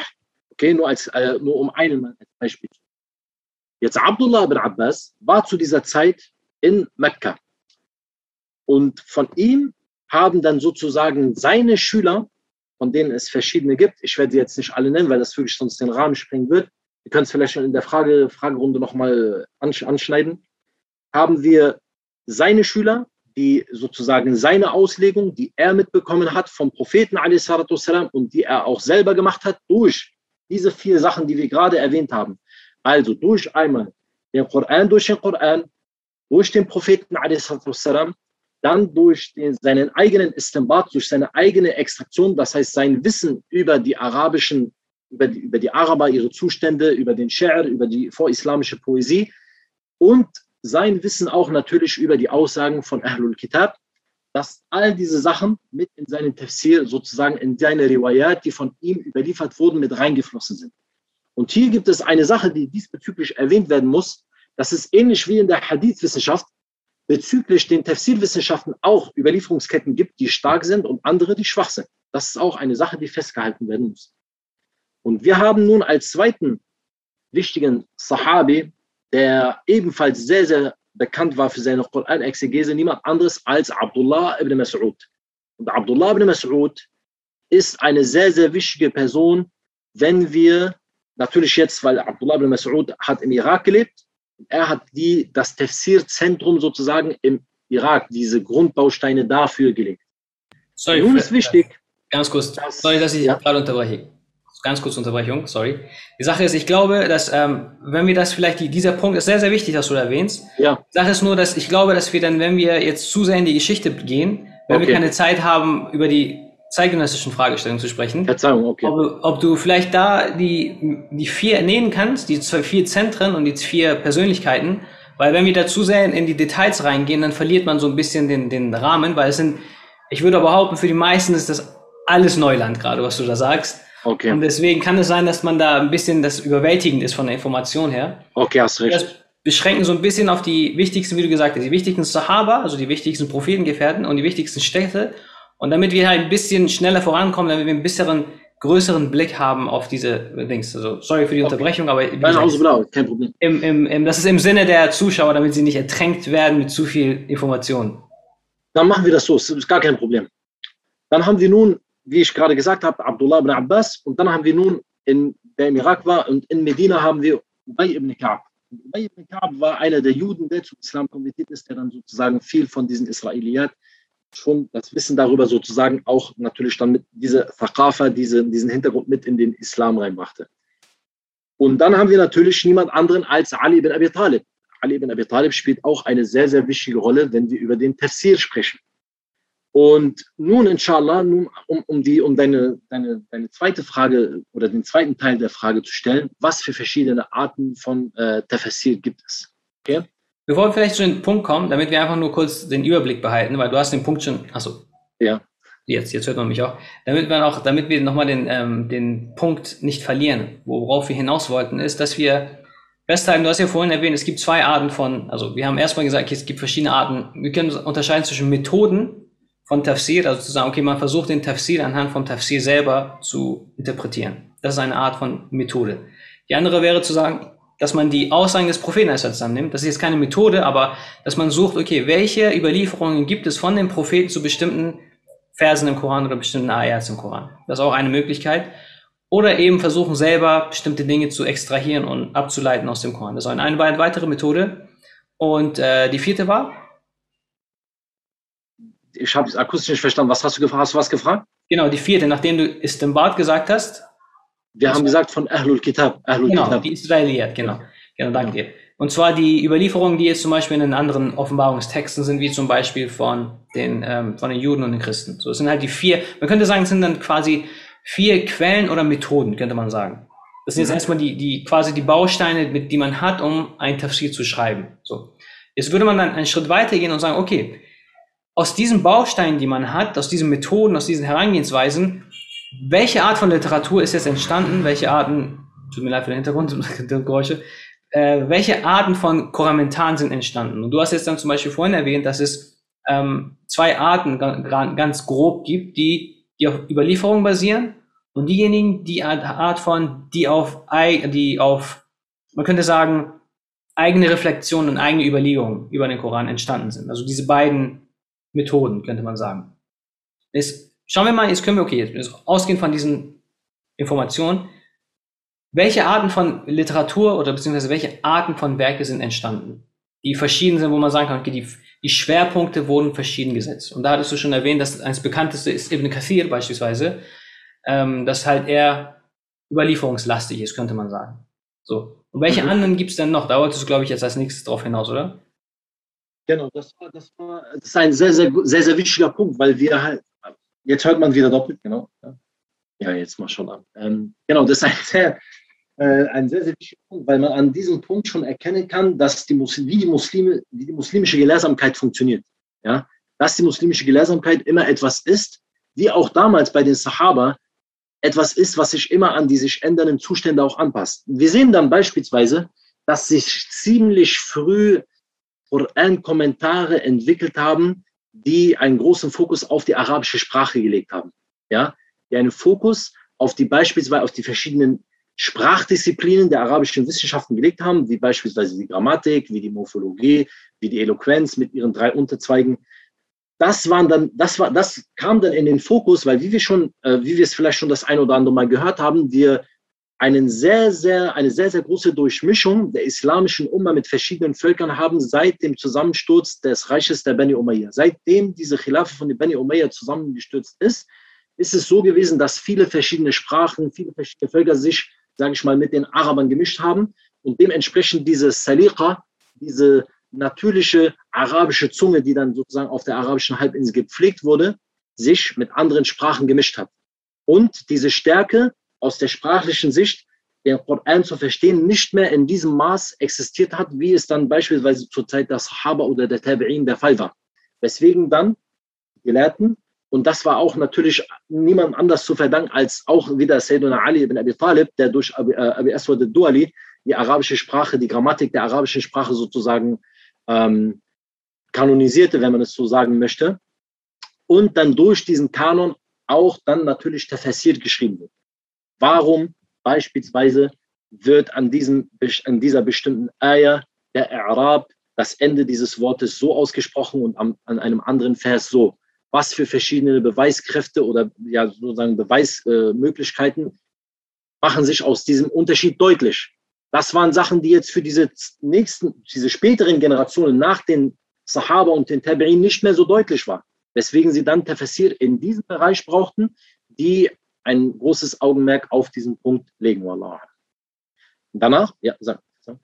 Okay, nur, als, äh, nur um einen Beispiel. Jetzt Abdullah ibn Abbas war zu dieser Zeit in Mekka und von ihm haben dann sozusagen seine Schüler, von denen es verschiedene gibt, ich werde sie jetzt nicht alle nennen, weil das wirklich sonst den Rahmen sprengen wird, wir können es vielleicht schon in der Frage, Fragerunde nochmal anschneiden, haben wir seine Schüler, die sozusagen seine Auslegung, die er mitbekommen hat vom Propheten والسلام, und die er auch selber gemacht hat, durch diese vier Sachen, die wir gerade erwähnt haben. Also durch einmal den Koran, durch den Koran, durch den Propheten والسلام, dann durch den, seinen eigenen Istimbat, durch seine eigene Extraktion, das heißt sein Wissen über die arabischen, über die, über die Araber, ihre Zustände, über den Scher, über die vorislamische Poesie und sein Wissen auch natürlich über die Aussagen von Ahlul Kitab, dass all diese Sachen mit in seinen Tafsir, sozusagen in seine Riwayat, die von ihm überliefert wurden, mit reingeflossen sind. Und hier gibt es eine Sache, die diesbezüglich erwähnt werden muss. Das ist ähnlich wie in der Hadith-Wissenschaft bezüglich den Tafsirwissenschaften auch Überlieferungsketten gibt, die stark sind und andere, die schwach sind. Das ist auch eine Sache, die festgehalten werden muss. Und wir haben nun als zweiten wichtigen Sahabi, der ebenfalls sehr, sehr bekannt war für seine Koran-Exegese, niemand anderes als Abdullah ibn Mas'ud. Und Abdullah ibn Mas'ud ist eine sehr, sehr wichtige Person, wenn wir natürlich jetzt, weil Abdullah ibn Mas'ud hat im Irak gelebt, er hat die, das Tafsir-Zentrum sozusagen im Irak, diese Grundbausteine dafür gelegt. Sorry, Nun ist wichtig. Ganz kurz, das, sorry, dass ich ja. gerade unterbreche. Ganz kurz Unterbrechung, sorry. Die Sache ist, ich glaube, dass, ähm, wenn wir das vielleicht, die, dieser Punkt ist sehr, sehr wichtig, dass du da erwähnst. Ja. Die Sache ist nur, dass ich glaube, dass wir dann, wenn wir jetzt zu sehr in die Geschichte gehen, wenn okay. wir keine Zeit haben, über die zeitgenössischen Fragestellungen zu sprechen. Verzeihung, okay. Ob, ob, du vielleicht da die, die vier nehmen kannst, die vier Zentren und die vier Persönlichkeiten, weil wenn wir da zu sehr in die Details reingehen, dann verliert man so ein bisschen den, den Rahmen, weil es sind, ich würde behaupten, für die meisten ist das alles Neuland gerade, was du da sagst. Okay. Und deswegen kann es sein, dass man da ein bisschen das überwältigend ist von der Information her. Okay, hast recht. Das beschränken so ein bisschen auf die wichtigsten, wie du gesagt hast, die wichtigsten Sahaba, also die wichtigsten Prophetengefährten und die wichtigsten Städte. Und damit wir halt ein bisschen schneller vorankommen, damit wir ein bisschen größeren Blick haben auf diese Dings. Also, sorry für die okay. Unterbrechung, aber Nein, also genau, kein Problem. Im, im, im, das ist im Sinne der Zuschauer, damit sie nicht ertränkt werden mit zu viel Information. Dann machen wir das so, das ist gar kein Problem. Dann haben wir nun wie ich gerade gesagt habe, Abdullah ibn Abbas. Und dann haben wir nun, in, der im Irak war, und in Medina haben wir Ubay ibn Ka'b. Ubay ibn Ka'b war einer der Juden, der zum Islam konvertiert ist, der dann sozusagen viel von diesen Israeliyat schon das Wissen darüber sozusagen auch natürlich dann mit dieser Thaqafa, diese, diesen Hintergrund mit in den Islam reinbrachte. Und dann haben wir natürlich niemand anderen als Ali ibn Abi Talib. Ali ibn Abi Talib spielt auch eine sehr, sehr wichtige Rolle, wenn wir über den Tafsir sprechen. Und nun, inshallah, nun, um, um, die, um deine, deine, deine zweite Frage oder den zweiten Teil der Frage zu stellen, was für verschiedene Arten von äh, Tafsir gibt es? Okay? Wir wollen vielleicht zu dem Punkt kommen, damit wir einfach nur kurz den Überblick behalten, weil du hast den Punkt schon, achso. Ja. Jetzt, jetzt hört man mich auch. Damit wir auch, damit wir nochmal den, ähm, den Punkt nicht verlieren, worauf wir hinaus wollten, ist, dass wir festhalten, du hast ja vorhin erwähnt, es gibt zwei Arten von, also wir haben erstmal gesagt, es gibt verschiedene Arten, wir können unterscheiden zwischen Methoden von Tafsir, also zu sagen, okay, man versucht den Tafsir anhand vom Tafsir selber zu interpretieren. Das ist eine Art von Methode. Die andere wäre zu sagen, dass man die Aussagen des Propheten nimmt. Das ist jetzt keine Methode, aber dass man sucht, okay, welche Überlieferungen gibt es von den Propheten zu bestimmten Versen im Koran oder bestimmten Ayats im Koran. Das ist auch eine Möglichkeit. Oder eben versuchen selber bestimmte Dinge zu extrahieren und abzuleiten aus dem Koran. Das ist eine, weitere Methode. Und äh, die vierte war? ich habe es akustisch nicht verstanden. Was hast du? Hast du was gefragt? Genau, die vierte, nachdem du Istinbat gesagt hast. Wir haben gesagt von Ahlul Kitab. Ahlul genau, Kitab. die Israeliyat, genau. Genau, danke dir. Und zwar die Überlieferungen, die jetzt zum Beispiel in den anderen Offenbarungstexten sind, wie zum Beispiel von den, ähm, von den Juden und den Christen. So, es sind halt die vier, man könnte sagen, es sind dann quasi vier Quellen oder Methoden, könnte man sagen. Das sind jetzt mhm. erstmal die, die, quasi die Bausteine, mit, die man hat, um ein Tafsir zu schreiben. So. Jetzt würde man dann einen Schritt weiter gehen und sagen, okay, aus diesen Bausteinen, die man hat, aus diesen Methoden, aus diesen Herangehensweisen, welche Art von Literatur ist jetzt entstanden, welche Arten, tut mir leid für den Hintergrund, Geräusche, äh, welche Arten von Koramentaren sind entstanden? Und du hast jetzt dann zum Beispiel vorhin erwähnt, dass es ähm, zwei Arten ganz grob gibt, die, die auf Überlieferung basieren und diejenigen, die Art von, die auf, die auf, man könnte sagen, eigene Reflexionen und eigene Überlegungen über den Koran entstanden sind. Also diese beiden Methoden, könnte man sagen. Jetzt schauen wir mal, jetzt können wir, okay, jetzt ausgehend von diesen Informationen, welche Arten von Literatur oder beziehungsweise welche Arten von Werke sind entstanden, die verschieden sind, wo man sagen kann, okay, die, die Schwerpunkte wurden verschieden gesetzt. Und da hattest du schon erwähnt, dass eines bekannteste ist Ibn Kathir beispielsweise, ähm, das halt eher überlieferungslastig ist, könnte man sagen. So. Und welche mhm. anderen gibt es denn noch? Da wolltest du, glaube ich, jetzt als nächstes drauf hinaus, oder? Genau, das war, das war das ist ein sehr, sehr, sehr, sehr wichtiger Punkt, weil wir halt, jetzt hört man wieder doppelt, genau. Ja, jetzt mal schon an. Ähm, genau, das ist ein sehr, äh, ein sehr, sehr wichtiger Punkt, weil man an diesem Punkt schon erkennen kann, dass die Muslim, wie die Muslime, wie die muslimische Gelehrsamkeit funktioniert. Ja, dass die muslimische Gelehrsamkeit immer etwas ist, wie auch damals bei den Sahaba, etwas ist, was sich immer an die sich ändernden Zustände auch anpasst. Wir sehen dann beispielsweise, dass sich ziemlich früh Koran-Kommentare entwickelt haben, die einen großen Fokus auf die arabische Sprache gelegt haben. Ja, die einen Fokus auf die beispielsweise auf die verschiedenen Sprachdisziplinen der arabischen Wissenschaften gelegt haben, wie beispielsweise die Grammatik, wie die Morphologie, wie die Eloquenz mit ihren drei Unterzweigen. Das waren dann, das war, das kam dann in den Fokus, weil wie wir schon, äh, wie wir es vielleicht schon das ein oder andere Mal gehört haben, wir einen sehr, sehr, eine sehr, sehr große Durchmischung der islamischen Umma mit verschiedenen Völkern haben seit dem Zusammensturz des Reiches der Beni Umayyah. Seitdem diese Khilafe von den Beni Umayyah zusammengestürzt ist, ist es so gewesen, dass viele verschiedene Sprachen, viele verschiedene Völker sich, sage ich mal, mit den Arabern gemischt haben und dementsprechend diese Saliqa, diese natürliche arabische Zunge, die dann sozusagen auf der arabischen Halbinsel gepflegt wurde, sich mit anderen Sprachen gemischt hat. Und diese Stärke aus der sprachlichen Sicht, den Koran zu verstehen, nicht mehr in diesem Maß existiert hat, wie es dann beispielsweise zur Zeit der Sahaba oder der Tabi'in der Fall war. Weswegen dann Gelehrten, und das war auch natürlich niemand anders zu verdanken als auch wieder Sayyidina Ali ibn Abi Talib, der durch Abi, äh, Abi Aswad al-Duali die arabische Sprache, die Grammatik der arabischen Sprache sozusagen ähm, kanonisierte, wenn man es so sagen möchte, und dann durch diesen Kanon auch dann natürlich Tafsir geschrieben wird. Warum beispielsweise wird an, diesem, an dieser bestimmten Ayah der Arab das Ende dieses Wortes so ausgesprochen und an, an einem anderen Vers so? Was für verschiedene Beweiskräfte oder ja sozusagen Beweismöglichkeiten äh, machen sich aus diesem Unterschied deutlich? Das waren Sachen, die jetzt für diese nächsten, diese späteren Generationen nach den Sahaba und den Tabi'in nicht mehr so deutlich war. Weswegen sie dann Tafsir in diesem Bereich brauchten, die ein großes Augenmerk auf diesen Punkt legen. Wallah. Danach, ja, sag. sag.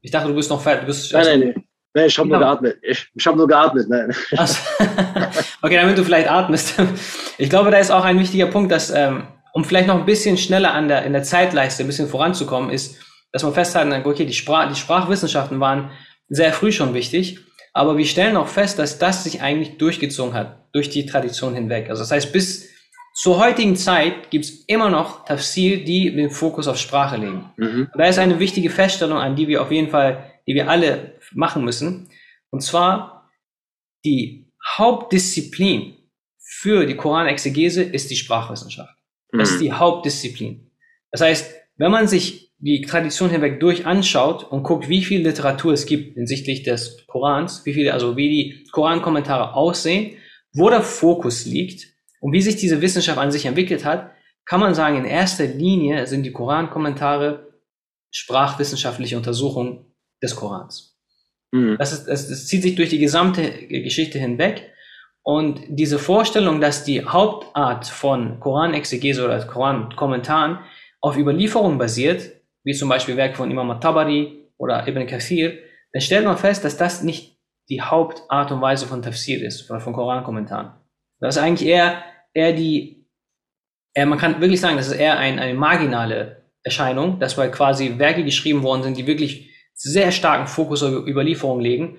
Ich dachte, du bist noch fertig. Bist nein, nein, nein. Nein, ich habe nur geatmet. Ich, ich habe nur geatmet. Nein. okay, damit du vielleicht atmest. Ich glaube, da ist auch ein wichtiger Punkt, dass ähm, um vielleicht noch ein bisschen schneller an der, in der Zeitleiste ein bisschen voranzukommen, ist, dass man festhalten kann, okay, die, Sprach, die Sprachwissenschaften waren sehr früh schon wichtig, aber wir stellen auch fest, dass das sich eigentlich durchgezogen hat, durch die Tradition hinweg. Also das heißt, bis zur heutigen Zeit gibt es immer noch Tafsir, die den Fokus auf Sprache legen. Mhm. Und da ist eine wichtige Feststellung, an die wir auf jeden Fall, die wir alle machen müssen. Und zwar, die Hauptdisziplin für die Koranexegese ist die Sprachwissenschaft. Das ist mhm. die Hauptdisziplin. Das heißt, wenn man sich die Tradition hinweg durch anschaut und guckt, wie viel Literatur es gibt hinsichtlich des Korans, wie viel, also wie die Korankommentare aussehen, wo der Fokus liegt und wie sich diese Wissenschaft an sich entwickelt hat, kann man sagen, in erster Linie sind die Korankommentare sprachwissenschaftliche Untersuchungen des Korans. Mhm. Das, ist, das, das zieht sich durch die gesamte Geschichte hinweg und diese Vorstellung, dass die Hauptart von Koranexegese oder Korankommentaren auf Überlieferung basiert, wie zum Beispiel Werk von Imam al-Tabari oder Ibn Kathir, dann stellt man fest, dass das nicht die Hauptart und Weise von Tafsir ist, von, von Korankommentaren. Das ist eigentlich eher, eher die, eher, man kann wirklich sagen, das ist eher ein, eine marginale Erscheinung, dass weil quasi Werke geschrieben worden sind, die wirklich sehr starken Fokus auf Überlieferung legen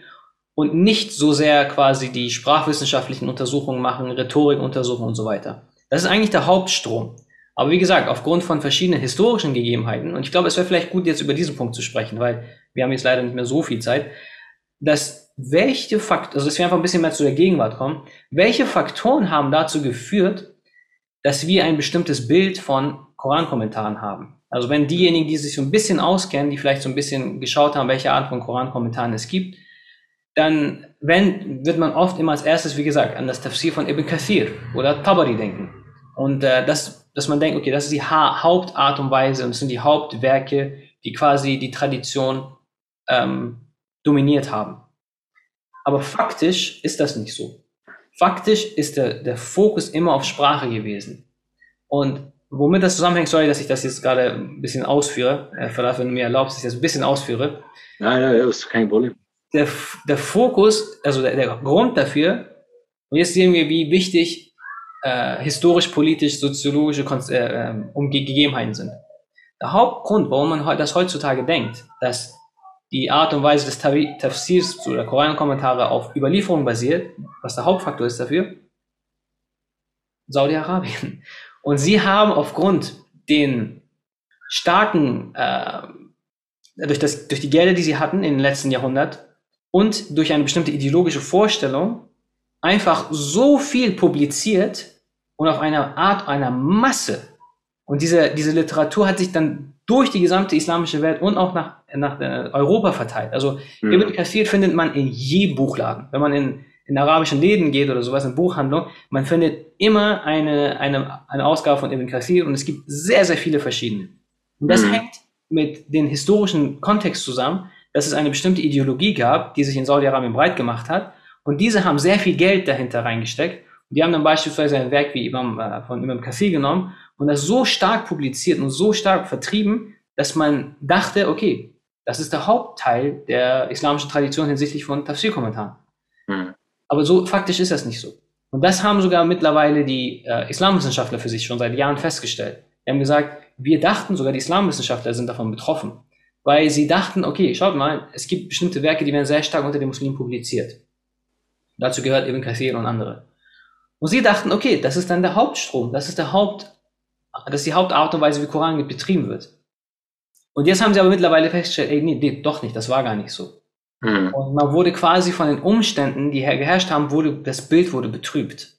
und nicht so sehr quasi die sprachwissenschaftlichen Untersuchungen machen, Rhetorikuntersuchungen und so weiter. Das ist eigentlich der Hauptstrom. Aber wie gesagt, aufgrund von verschiedenen historischen Gegebenheiten, und ich glaube, es wäre vielleicht gut, jetzt über diesen Punkt zu sprechen, weil wir haben jetzt leider nicht mehr so viel Zeit, dass welche Faktoren, also dass wir einfach ein bisschen mehr zu der Gegenwart kommen, welche Faktoren haben dazu geführt, dass wir ein bestimmtes Bild von Korankommentaren haben. Also wenn diejenigen, die sich so ein bisschen auskennen, die vielleicht so ein bisschen geschaut haben, welche Art von Korankommentaren es gibt, dann wenn, wird man oft immer als erstes, wie gesagt, an das Tafsir von Ibn Kathir oder Tabari denken. Und äh, das, dass man denkt, okay, das ist die ha Hauptart und Weise und das sind die Hauptwerke, die quasi die Tradition ähm, dominiert haben. Aber faktisch ist das nicht so. Faktisch ist der, der Fokus immer auf Sprache gewesen. Und womit das zusammenhängt, sorry, dass ich das jetzt gerade ein bisschen ausführe, äh, vielleicht, wenn du mir erlaubst, dass ich das ein bisschen ausführe. Nein, nein, das ist kein Problem der, der Fokus, also der, der Grund dafür, und jetzt sehen wir, wie wichtig äh, historisch, politisch, soziologische äh, ähm, Gegebenheiten sind. Der Hauptgrund, warum man das heutzutage denkt, dass die Art und Weise des Tafsirs oder Korankommentare auf Überlieferung basiert, was der Hauptfaktor ist dafür, Saudi-Arabien. Und sie haben aufgrund den starken, äh, durch, das, durch die Gelder, die sie hatten in den letzten Jahrhundert, und durch eine bestimmte ideologische Vorstellung einfach so viel publiziert und auf einer Art, einer Masse. Und diese, diese Literatur hat sich dann durch die gesamte islamische Welt und auch nach, nach Europa verteilt. Also mhm. Ibn Kathir findet man in jedem Buchladen. Wenn man in, in arabischen Läden geht oder sowas, in Buchhandlung, man findet immer eine, eine, eine Ausgabe von Ibn Kathir und es gibt sehr, sehr viele verschiedene. Und das mhm. hängt mit dem historischen Kontext zusammen, dass es eine bestimmte Ideologie gab, die sich in Saudi-Arabien breit gemacht hat. Und diese haben sehr viel Geld dahinter reingesteckt. Die haben dann beispielsweise ein Werk wie Imam, äh, von Imam Kathir genommen und das so stark publiziert und so stark vertrieben, dass man dachte, okay, das ist der Hauptteil der islamischen Tradition hinsichtlich von Tafsir-Kommentaren. Mhm. Aber so faktisch ist das nicht so. Und das haben sogar mittlerweile die äh, Islamwissenschaftler für sich schon seit Jahren festgestellt. Die haben gesagt, wir dachten, sogar die Islamwissenschaftler sind davon betroffen, weil sie dachten, okay, schaut mal, es gibt bestimmte Werke, die werden sehr stark unter den Muslimen publiziert. Dazu gehört Ibn Kathir und andere. Und sie dachten, okay, das ist dann der Hauptstrom, das ist der Haupt, das ist die Hauptart und Weise, wie Koran betrieben wird. Und jetzt haben sie aber mittlerweile festgestellt, ey, nee, nee doch nicht, das war gar nicht so. Mhm. Und man wurde quasi von den Umständen, die geherrscht haben, wurde, das Bild wurde betrübt.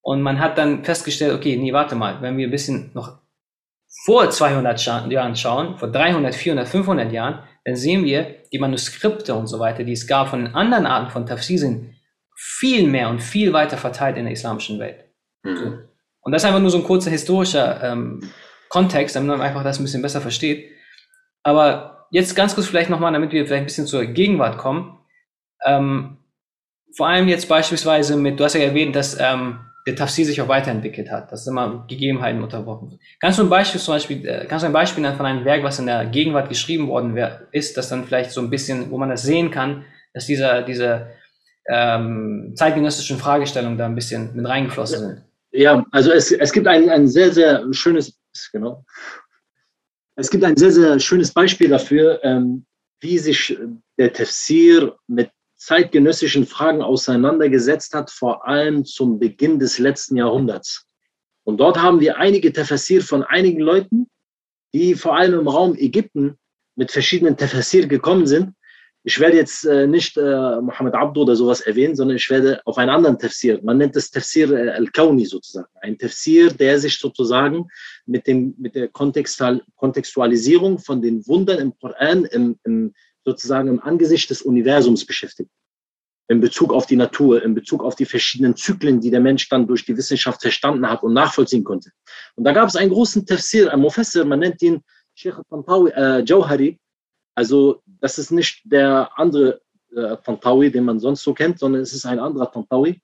Und man hat dann festgestellt, okay, nee, warte mal, wenn wir ein bisschen noch vor 200 Jahren schauen, vor 300, 400, 500 Jahren, dann sehen wir, die Manuskripte und so weiter, die es gab von den anderen Arten von Tafsir, sind viel mehr und viel weiter verteilt in der islamischen Welt. Mhm. Und das ist einfach nur so ein kurzer historischer ähm, Kontext, damit man einfach das ein bisschen besser versteht. Aber jetzt ganz kurz vielleicht nochmal, damit wir vielleicht ein bisschen zur Gegenwart kommen. Ähm, vor allem jetzt beispielsweise mit, du hast ja erwähnt, dass ähm, der Tafsir sich auch weiterentwickelt hat, dass immer Gegebenheiten unterbrochen sind. Kannst du ein Beispiel zum Beispiel, äh, kannst du ein Beispiel nennen von einem Werk, was in der Gegenwart geschrieben worden ist, das dann vielleicht so ein bisschen, wo man das sehen kann, dass dieser, diese ähm, zeitgenössischen Fragestellungen da ein bisschen mit reingeflossen sind? Ja, also es, es gibt ein, ein sehr, sehr schönes, genau, es gibt ein sehr, sehr schönes Beispiel dafür, ähm, wie sich der Tafsir mit zeitgenössischen Fragen auseinandergesetzt hat, vor allem zum Beginn des letzten Jahrhunderts. Und dort haben wir einige Tafsir von einigen Leuten, die vor allem im Raum Ägypten mit verschiedenen Tafsir gekommen sind ich werde jetzt äh, nicht äh, Mohammed Abdu oder sowas erwähnen, sondern ich werde auf einen anderen Tafsir, man nennt es Tafsir äh, al-Kauni sozusagen, ein Tafsir, der sich sozusagen mit, dem, mit der Kontextual Kontextualisierung von den Wundern im Koran im, im, sozusagen im Angesicht des Universums beschäftigt. In Bezug auf die Natur, in Bezug auf die verschiedenen Zyklen, die der Mensch dann durch die Wissenschaft verstanden hat und nachvollziehen konnte. Und da gab es einen großen Tafsir, ein Mufassir, man nennt ihn Sheikh Tantawi äh, Jawhari, also das ist nicht der andere äh, Tantawi, den man sonst so kennt, sondern es ist ein anderer Tantawi,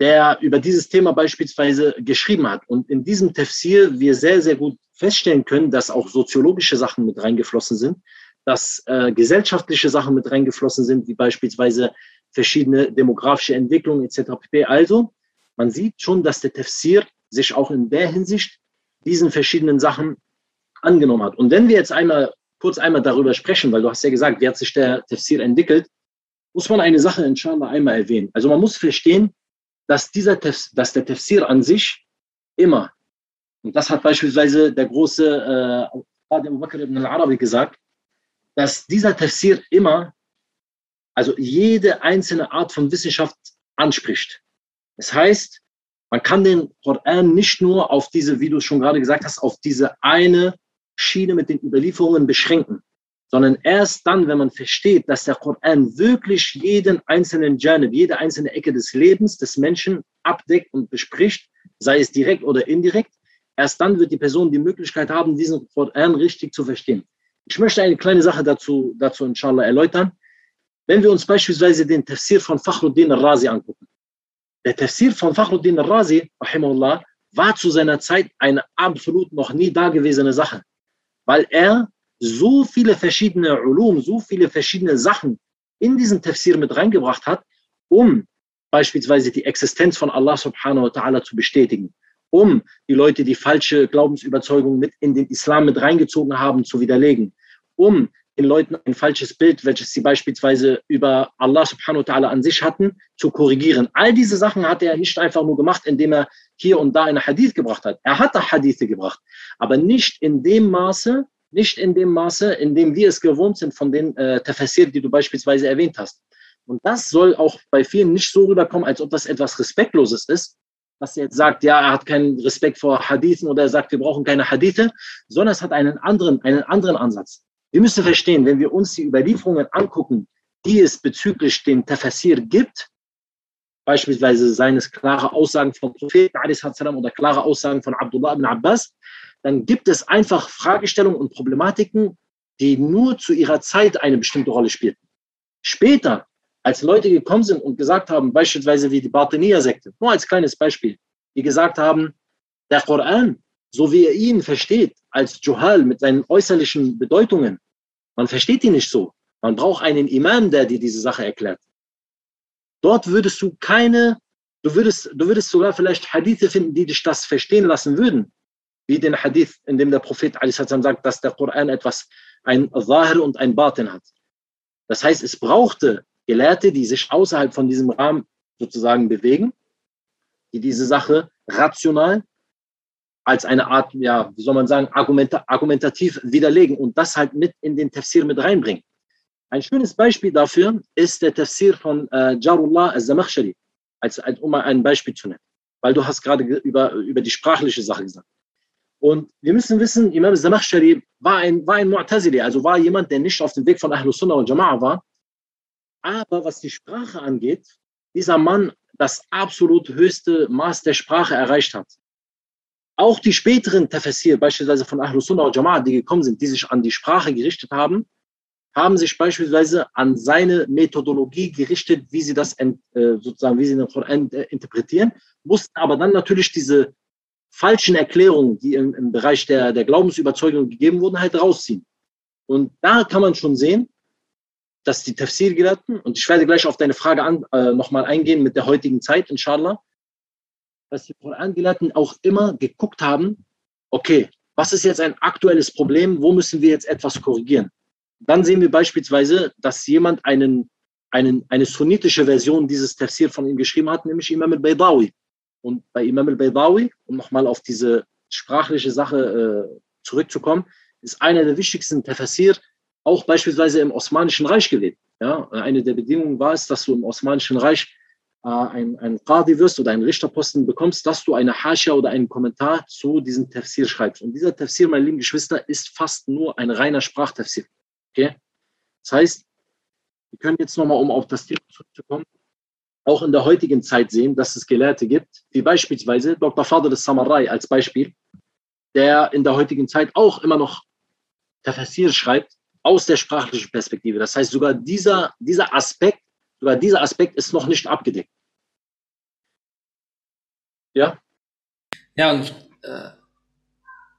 der über dieses Thema beispielsweise geschrieben hat. Und in diesem Tafsir wir sehr, sehr gut feststellen können, dass auch soziologische Sachen mit reingeflossen sind, dass äh, gesellschaftliche Sachen mit reingeflossen sind, wie beispielsweise verschiedene demografische Entwicklungen etc. pp. Also man sieht schon, dass der Tafsir sich auch in der Hinsicht diesen verschiedenen Sachen angenommen hat. Und wenn wir jetzt einmal kurz einmal darüber sprechen, weil du hast ja gesagt, wie hat sich der Tafsir entwickelt, muss man eine Sache inshallah einmal erwähnen. Also man muss verstehen, dass, dieser Tafsir, dass der Tafsir an sich immer, und das hat beispielsweise der große äh, Abu Bakr ibn al-Arabi gesagt, dass dieser Tafsir immer, also jede einzelne Art von Wissenschaft anspricht. Das heißt, man kann den Koran nicht nur auf diese, wie du schon gerade gesagt hast, auf diese eine Schiene mit den Überlieferungen beschränken, sondern erst dann, wenn man versteht, dass der Koran wirklich jeden einzelnen Janib, jede einzelne Ecke des Lebens des Menschen abdeckt und bespricht, sei es direkt oder indirekt, erst dann wird die Person die Möglichkeit haben, diesen Koran richtig zu verstehen. Ich möchte eine kleine Sache dazu, dazu inshallah erläutern. Wenn wir uns beispielsweise den Tafsir von Fakhruddin al-Razi angucken. Der Tafsir von Fakhruddin al-Razi, war zu seiner Zeit eine absolut noch nie dagewesene Sache weil er so viele verschiedene Ulum, so viele verschiedene Sachen in diesen Tafsir mit reingebracht hat, um beispielsweise die Existenz von Allah subhanahu wa ta'ala zu bestätigen, um die Leute, die falsche Glaubensüberzeugung mit in den Islam mit reingezogen haben, zu widerlegen, um den Leuten ein falsches Bild, welches sie beispielsweise über Allah subhanahu wa ta'ala an sich hatten, zu korrigieren. All diese Sachen hat er nicht einfach nur gemacht, indem er hier und da eine Hadith gebracht hat. Er hat da Hadithe gebracht, aber nicht in dem Maße, nicht in dem Maße, in dem wir es gewohnt sind von den äh, Tafsir, die du beispielsweise erwähnt hast. Und das soll auch bei vielen nicht so rüberkommen, als ob das etwas Respektloses ist, dass er jetzt sagt, ja, er hat keinen Respekt vor Hadithen oder er sagt, wir brauchen keine Hadithe, sondern es hat einen anderen, einen anderen Ansatz. Wir müssen verstehen, wenn wir uns die Überlieferungen angucken, die es bezüglich den Tafsir gibt, beispielsweise seines klare Aussagen vom Propheten oder klare Aussagen von Abdullah ibn Abbas, dann gibt es einfach Fragestellungen und Problematiken, die nur zu ihrer Zeit eine bestimmte Rolle spielten. Später, als Leute gekommen sind und gesagt haben, beispielsweise wie die Batiniya-Sekte, nur als kleines Beispiel, die gesagt haben, der Koran, so wie er ihn versteht, als Johal mit seinen äußerlichen Bedeutungen, man versteht ihn nicht so. Man braucht einen Imam, der dir diese Sache erklärt. Dort würdest du keine, du würdest, du würdest sogar vielleicht Hadithe finden, die dich das verstehen lassen würden. Wie den Hadith, in dem der Prophet sagt, dass der Koran etwas, ein Zahir und ein Batin hat. Das heißt, es brauchte Gelehrte, die sich außerhalb von diesem Rahmen sozusagen bewegen, die diese Sache rational als eine Art, ja, wie soll man sagen, argumenta argumentativ widerlegen und das halt mit in den Tafsir mit reinbringen. Ein schönes Beispiel dafür ist der Tafsir von äh, Jarullah al-Zamakhshari, als, um mal ein Beispiel zu nennen, weil du hast gerade über, über die sprachliche Sache gesagt. Und wir müssen wissen, Imam al-Zamakhshari war ein, war ein Mu'tazili, also war jemand, der nicht auf dem Weg von Ahlus Sunnah und Jama'a war. Aber was die Sprache angeht, dieser Mann das absolut höchste Maß der Sprache erreicht hat. Auch die späteren Tafsir, beispielsweise von Ahlus Sunnah und Jama'a, die gekommen sind, die sich an die Sprache gerichtet haben, haben sich beispielsweise an seine Methodologie gerichtet, wie sie das äh, sozusagen, wie sie den Koran äh, interpretieren, mussten aber dann natürlich diese falschen Erklärungen, die im, im Bereich der, der Glaubensüberzeugung gegeben wurden, halt rausziehen. Und da kann man schon sehen, dass die Tafsir-Gelehrten, und ich werde gleich auf deine Frage äh, nochmal eingehen mit der heutigen Zeit, inshallah, dass die Koran-Gelehrten auch immer geguckt haben, okay, was ist jetzt ein aktuelles Problem, wo müssen wir jetzt etwas korrigieren? Dann sehen wir beispielsweise, dass jemand einen, einen, eine sunnitische Version dieses Tafsir von ihm geschrieben hat, nämlich Imam al-Baydawi. Und bei Imam al-Baydawi, um nochmal auf diese sprachliche Sache äh, zurückzukommen, ist einer der wichtigsten Tafsir auch beispielsweise im Osmanischen Reich gelebt. Ja, eine der Bedingungen war es, dass du im Osmanischen Reich äh, ein, ein Qadi wirst oder einen Richterposten bekommst, dass du eine Hascha oder einen Kommentar zu diesem Tafsir schreibst. Und dieser Tafsir, meine lieben Geschwister, ist fast nur ein reiner Sprachtafsir. Okay? Das heißt, wir können jetzt nochmal, um auf das Thema zurückzukommen, auch in der heutigen Zeit sehen, dass es Gelehrte gibt, wie beispielsweise Dr. Fadl Samarai als Beispiel, der in der heutigen Zeit auch immer noch Tafsir schreibt aus der sprachlichen Perspektive. Das heißt, sogar dieser, dieser Aspekt, sogar dieser Aspekt ist noch nicht abgedeckt. Ja? Ja, und äh,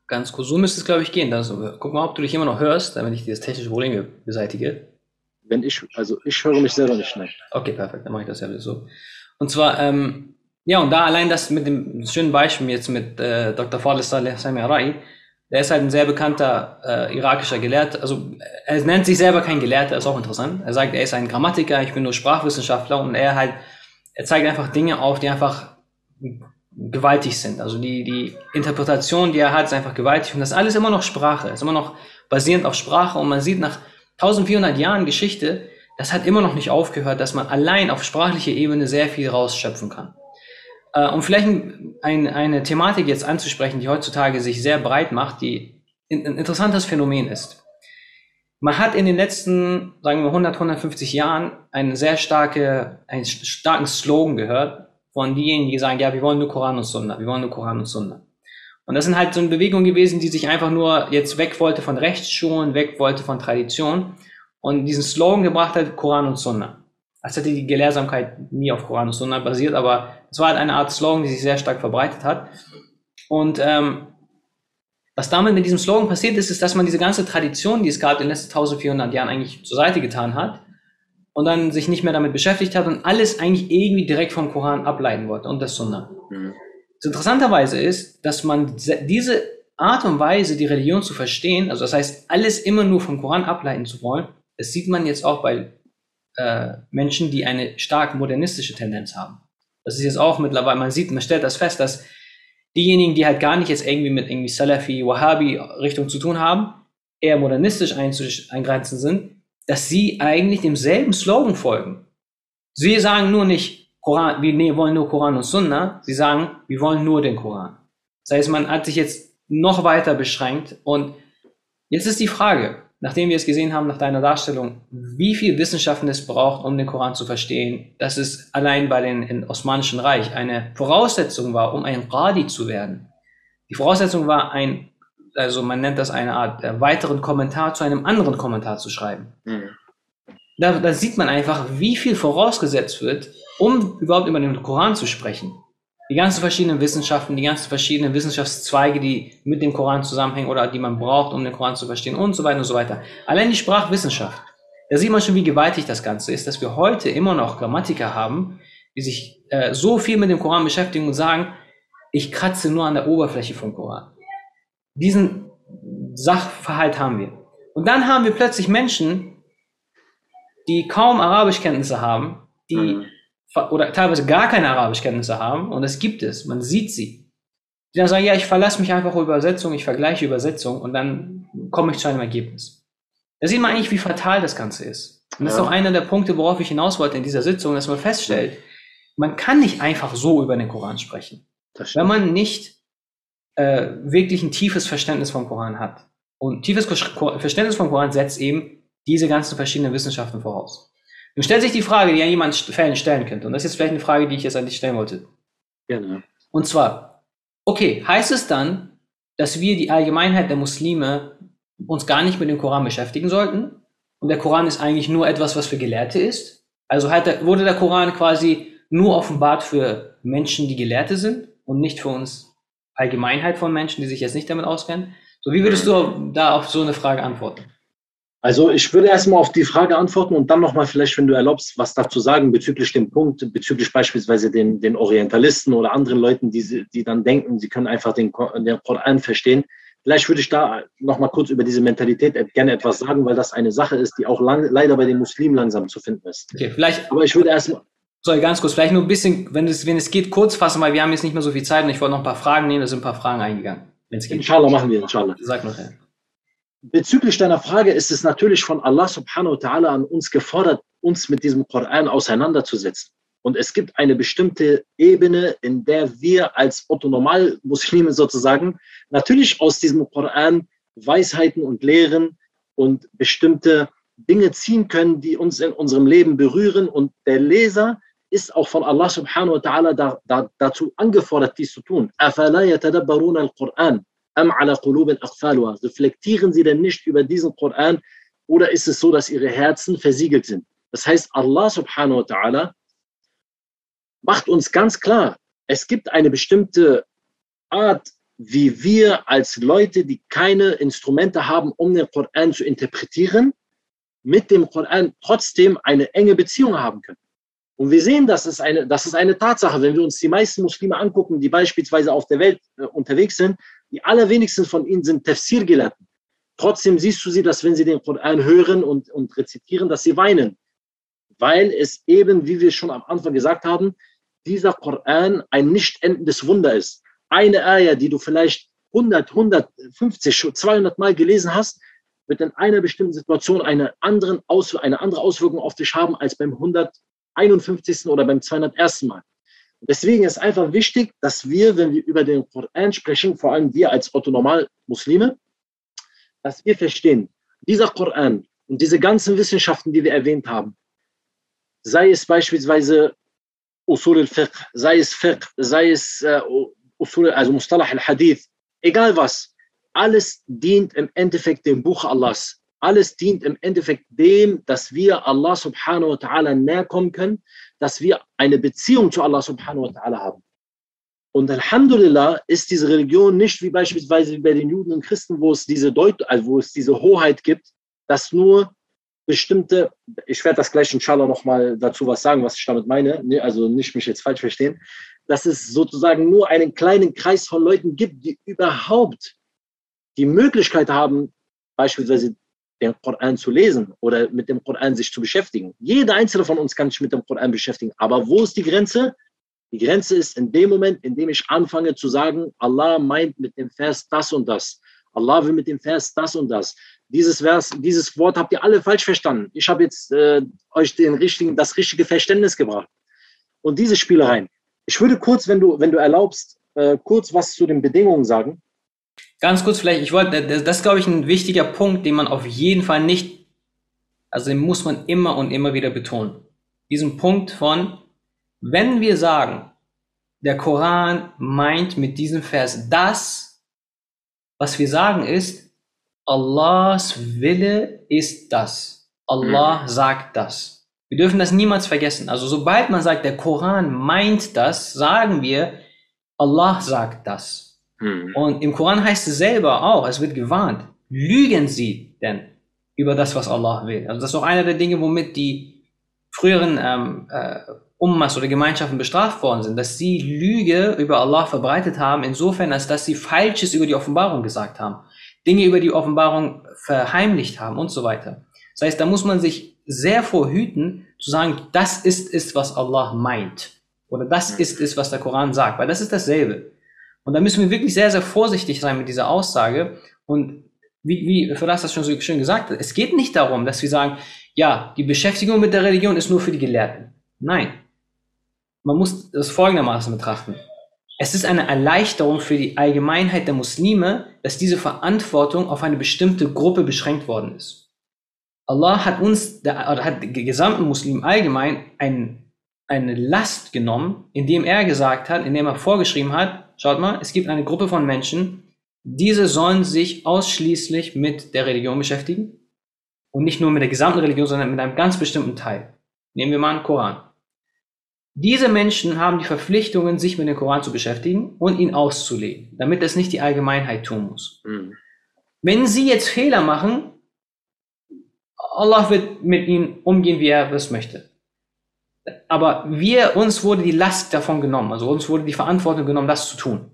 ganz kurz, so müsste es, glaube ich, gehen. Also, guck mal, ob du dich immer noch hörst, damit ich dieses technische Problem beseitige. Wenn ich, also ich höre mich selber nicht schnell. Okay, perfekt, dann mache ich das ja so. Und zwar, ähm, ja, und da allein das mit dem schönen Beispiel jetzt mit äh, Dr. Fadl Saleh Sami Arai, der ist halt ein sehr bekannter äh, irakischer Gelehrter. Also er nennt sich selber kein Gelehrter, ist auch interessant. Er sagt, er ist ein Grammatiker, ich bin nur Sprachwissenschaftler und er halt, er zeigt einfach Dinge auf, die einfach gewaltig sind. Also die, die Interpretation, die er hat, ist einfach gewaltig und das alles immer noch Sprache, ist immer noch basierend auf Sprache und man sieht nach 1400 Jahren Geschichte, das hat immer noch nicht aufgehört, dass man allein auf sprachlicher Ebene sehr viel rausschöpfen kann. Äh, um vielleicht ein, eine Thematik jetzt anzusprechen, die heutzutage sich sehr breit macht, die ein interessantes Phänomen ist. Man hat in den letzten, sagen wir 100, 150 Jahren einen sehr starke, einen starken Slogan gehört von diejenigen, die sagen, ja, wir wollen nur Koran und Sunna, wir wollen nur Koran und Sunna. Und das sind halt so eine Bewegung gewesen, die sich einfach nur jetzt weg wollte von Rechtsschulen, weg wollte von Tradition und diesen Slogan gebracht hat, Koran und Sunna. Als hätte die Gelehrsamkeit nie auf Koran und Sunna basiert, aber es war halt eine Art Slogan, die sich sehr stark verbreitet hat. Und ähm, was damit mit diesem Slogan passiert ist, ist, dass man diese ganze Tradition, die es gab in den letzten 1400 Jahren, eigentlich zur Seite getan hat und dann sich nicht mehr damit beschäftigt hat und alles eigentlich irgendwie direkt vom Koran ableiten wollte und das Sunna. Mhm. Das Interessanterweise ist, dass man diese Art und Weise, die Religion zu verstehen, also das heißt, alles immer nur vom Koran ableiten zu wollen, das sieht man jetzt auch bei äh, Menschen, die eine stark modernistische Tendenz haben. Das ist jetzt auch mittlerweile, man sieht, man stellt das fest, dass diejenigen, die halt gar nicht jetzt irgendwie mit irgendwie Salafi, Wahhabi Richtung zu tun haben, eher modernistisch eingrenzen sind, dass sie eigentlich demselben Slogan folgen. Sie sagen nur nicht, Koran, wir wollen nur Koran und Sunna, sie sagen, wir wollen nur den Koran. Das heißt, man hat sich jetzt noch weiter beschränkt und jetzt ist die Frage, nachdem wir es gesehen haben, nach deiner Darstellung, wie viel Wissenschaften es braucht, um den Koran zu verstehen, dass es allein bei den im Osmanischen Reich eine Voraussetzung war, um ein Qadi zu werden. Die Voraussetzung war ein, also man nennt das eine Art äh, weiteren Kommentar zu einem anderen Kommentar zu schreiben. Mhm. Da, da sieht man einfach, wie viel vorausgesetzt wird, um überhaupt über den Koran zu sprechen die ganzen verschiedenen Wissenschaften, die ganzen verschiedenen Wissenschaftszweige, die mit dem Koran zusammenhängen oder die man braucht, um den Koran zu verstehen und so weiter und so weiter. Allein die Sprachwissenschaft. Da sieht man schon, wie gewaltig das Ganze ist, dass wir heute immer noch Grammatiker haben, die sich äh, so viel mit dem Koran beschäftigen und sagen, ich kratze nur an der Oberfläche vom Koran. Diesen Sachverhalt haben wir. Und dann haben wir plötzlich Menschen, die kaum Arabischkenntnisse haben, die mhm oder teilweise gar keine Arabischkenntnisse haben, und es gibt es, man sieht sie, die dann sagen, ja, ich verlasse mich einfach auf Übersetzung, ich vergleiche Übersetzung und dann komme ich zu einem Ergebnis. Da sieht man eigentlich, wie fatal das Ganze ist. Und das ja. ist auch einer der Punkte, worauf ich hinaus wollte in dieser Sitzung, dass man feststellt, man kann nicht einfach so über den Koran sprechen, wenn man nicht äh, wirklich ein tiefes Verständnis vom Koran hat. Und tiefes Verständnis vom Koran setzt eben diese ganzen verschiedenen Wissenschaften voraus. Nun stellt sich die Frage, die ja jemand Fällen stellen könnte. Und das ist jetzt vielleicht eine Frage, die ich jetzt an dich stellen wollte. Gerne. Und zwar, okay, heißt es dann, dass wir die Allgemeinheit der Muslime uns gar nicht mit dem Koran beschäftigen sollten? Und der Koran ist eigentlich nur etwas, was für Gelehrte ist? Also hat, wurde der Koran quasi nur offenbart für Menschen, die Gelehrte sind und nicht für uns Allgemeinheit von Menschen, die sich jetzt nicht damit auskennen? So, wie würdest du da auf so eine Frage antworten? Also ich würde erstmal auf die Frage antworten und dann nochmal vielleicht, wenn du erlaubst, was dazu sagen bezüglich dem Punkt, bezüglich beispielsweise den, den Orientalisten oder anderen Leuten, die, die dann denken, sie können einfach den, den Koran verstehen. Vielleicht würde ich da nochmal kurz über diese Mentalität gerne etwas sagen, weil das eine Sache ist, die auch lang, leider bei den Muslimen langsam zu finden ist. Okay, vielleicht. Aber ich würde erstmal. Sorry, ganz kurz, vielleicht nur ein bisschen, wenn es, wenn es geht, kurz fassen, weil wir haben jetzt nicht mehr so viel Zeit und ich wollte noch ein paar Fragen nehmen, da sind ein paar Fragen eingegangen. Wenn es geht. Inshallah machen wir, inshallah. Sag noch, ja. Bezüglich deiner Frage ist es natürlich von Allah subhanahu wa ta'ala an uns gefordert, uns mit diesem Koran auseinanderzusetzen. Und es gibt eine bestimmte Ebene, in der wir als Otto-Normal-Muslime sozusagen natürlich aus diesem Koran Weisheiten und Lehren und bestimmte Dinge ziehen können, die uns in unserem Leben berühren. Und der Leser ist auch von Allah subhanahu wa ta'ala da, da, dazu angefordert, dies zu tun. Reflektieren sie denn nicht über diesen Koran oder ist es so, dass ihre Herzen versiegelt sind? Das heißt, Allah subhanahu wa ta'ala macht uns ganz klar, es gibt eine bestimmte Art, wie wir als Leute, die keine Instrumente haben, um den Koran zu interpretieren, mit dem Koran trotzdem eine enge Beziehung haben können. Und wir sehen, dass es eine, das ist eine Tatsache, wenn wir uns die meisten Muslime angucken, die beispielsweise auf der Welt äh, unterwegs sind, die allerwenigsten von ihnen sind Tafsir-Gelehrten. Trotzdem siehst du sie, dass wenn sie den Koran hören und, und rezitieren, dass sie weinen. Weil es eben, wie wir schon am Anfang gesagt haben, dieser Koran ein nicht endendes Wunder ist. Eine Ayah, die du vielleicht 100, 150, 200 Mal gelesen hast, wird in einer bestimmten Situation eine, anderen Aus, eine andere Auswirkung auf dich haben als beim 151. oder beim 201. Mal. Deswegen ist einfach wichtig, dass wir, wenn wir über den Koran sprechen, vor allem wir als Otto-Normal-Muslime, dass wir verstehen, dieser Koran und diese ganzen Wissenschaften, die wir erwähnt haben, sei es beispielsweise Usul al-Fiqh, sei es Fiqh, sei es äh, Usul, also Mustalah al-Hadith, egal was, alles dient im Endeffekt dem Buch Allahs. Alles dient im Endeffekt dem, dass wir Allah subhanahu wa ta'ala näher kommen können, dass wir eine Beziehung zu Allah subhanahu wa ta'ala haben. Und Alhamdulillah ist diese Religion nicht wie beispielsweise bei den Juden und Christen, wo es diese Deut also wo es diese Hoheit gibt, dass nur bestimmte, ich werde das gleich inshallah nochmal dazu was sagen, was ich damit meine, also nicht mich jetzt falsch verstehen, dass es sozusagen nur einen kleinen Kreis von Leuten gibt, die überhaupt die Möglichkeit haben, beispielsweise den Koran zu lesen oder mit dem Koran sich zu beschäftigen. Jeder einzelne von uns kann sich mit dem Koran beschäftigen. Aber wo ist die Grenze? Die Grenze ist in dem Moment, in dem ich anfange zu sagen, Allah meint mit dem Vers das und das. Allah will mit dem Vers das und das. Dieses Vers, dieses Wort habt ihr alle falsch verstanden. Ich habe jetzt äh, euch den richtigen, das richtige Verständnis gebracht. Und diese Spielereien. Ich würde kurz, wenn du, wenn du erlaubst, äh, kurz was zu den Bedingungen sagen. Ganz kurz vielleicht, ich wollte, das, das ist, glaube ich, ein wichtiger Punkt, den man auf jeden Fall nicht, also den muss man immer und immer wieder betonen. Diesen Punkt von, wenn wir sagen, der Koran meint mit diesem Vers das, was wir sagen ist, Allahs Wille ist das. Allah mhm. sagt das. Wir dürfen das niemals vergessen. Also sobald man sagt, der Koran meint das, sagen wir, Allah sagt das. Mhm. Und im Koran heißt es selber auch, es wird gewarnt, lügen Sie denn über das, was Allah will. Also das ist auch einer der Dinge, womit die früheren ähm, äh, Ummas oder Gemeinschaften bestraft worden sind, dass sie Lüge über Allah verbreitet haben, insofern, als dass sie Falsches über die Offenbarung gesagt haben, Dinge über die Offenbarung verheimlicht haben und so weiter. Das heißt, da muss man sich sehr vorhüten, zu sagen, das ist es, was Allah meint. Oder das ist es, was der Koran sagt, weil das ist dasselbe. Und da müssen wir wirklich sehr, sehr vorsichtig sein mit dieser Aussage. Und wie, wie Firas das schon so schön gesagt hat, es geht nicht darum, dass wir sagen, ja, die Beschäftigung mit der Religion ist nur für die Gelehrten. Nein, man muss das folgendermaßen betrachten. Es ist eine Erleichterung für die Allgemeinheit der Muslime, dass diese Verantwortung auf eine bestimmte Gruppe beschränkt worden ist. Allah hat uns, der, oder hat den gesamten Muslimen allgemein ein, eine Last genommen, indem er gesagt hat, indem er vorgeschrieben hat, schaut mal, es gibt eine Gruppe von Menschen, diese sollen sich ausschließlich mit der Religion beschäftigen und nicht nur mit der gesamten Religion, sondern mit einem ganz bestimmten Teil. Nehmen wir mal einen Koran. Diese Menschen haben die Verpflichtungen, sich mit dem Koran zu beschäftigen und ihn auszulegen, damit das nicht die Allgemeinheit tun muss. Mhm. Wenn sie jetzt Fehler machen, Allah wird mit ihnen umgehen, wie er es möchte. Aber wir, uns wurde die Last davon genommen, also uns wurde die Verantwortung genommen, das zu tun.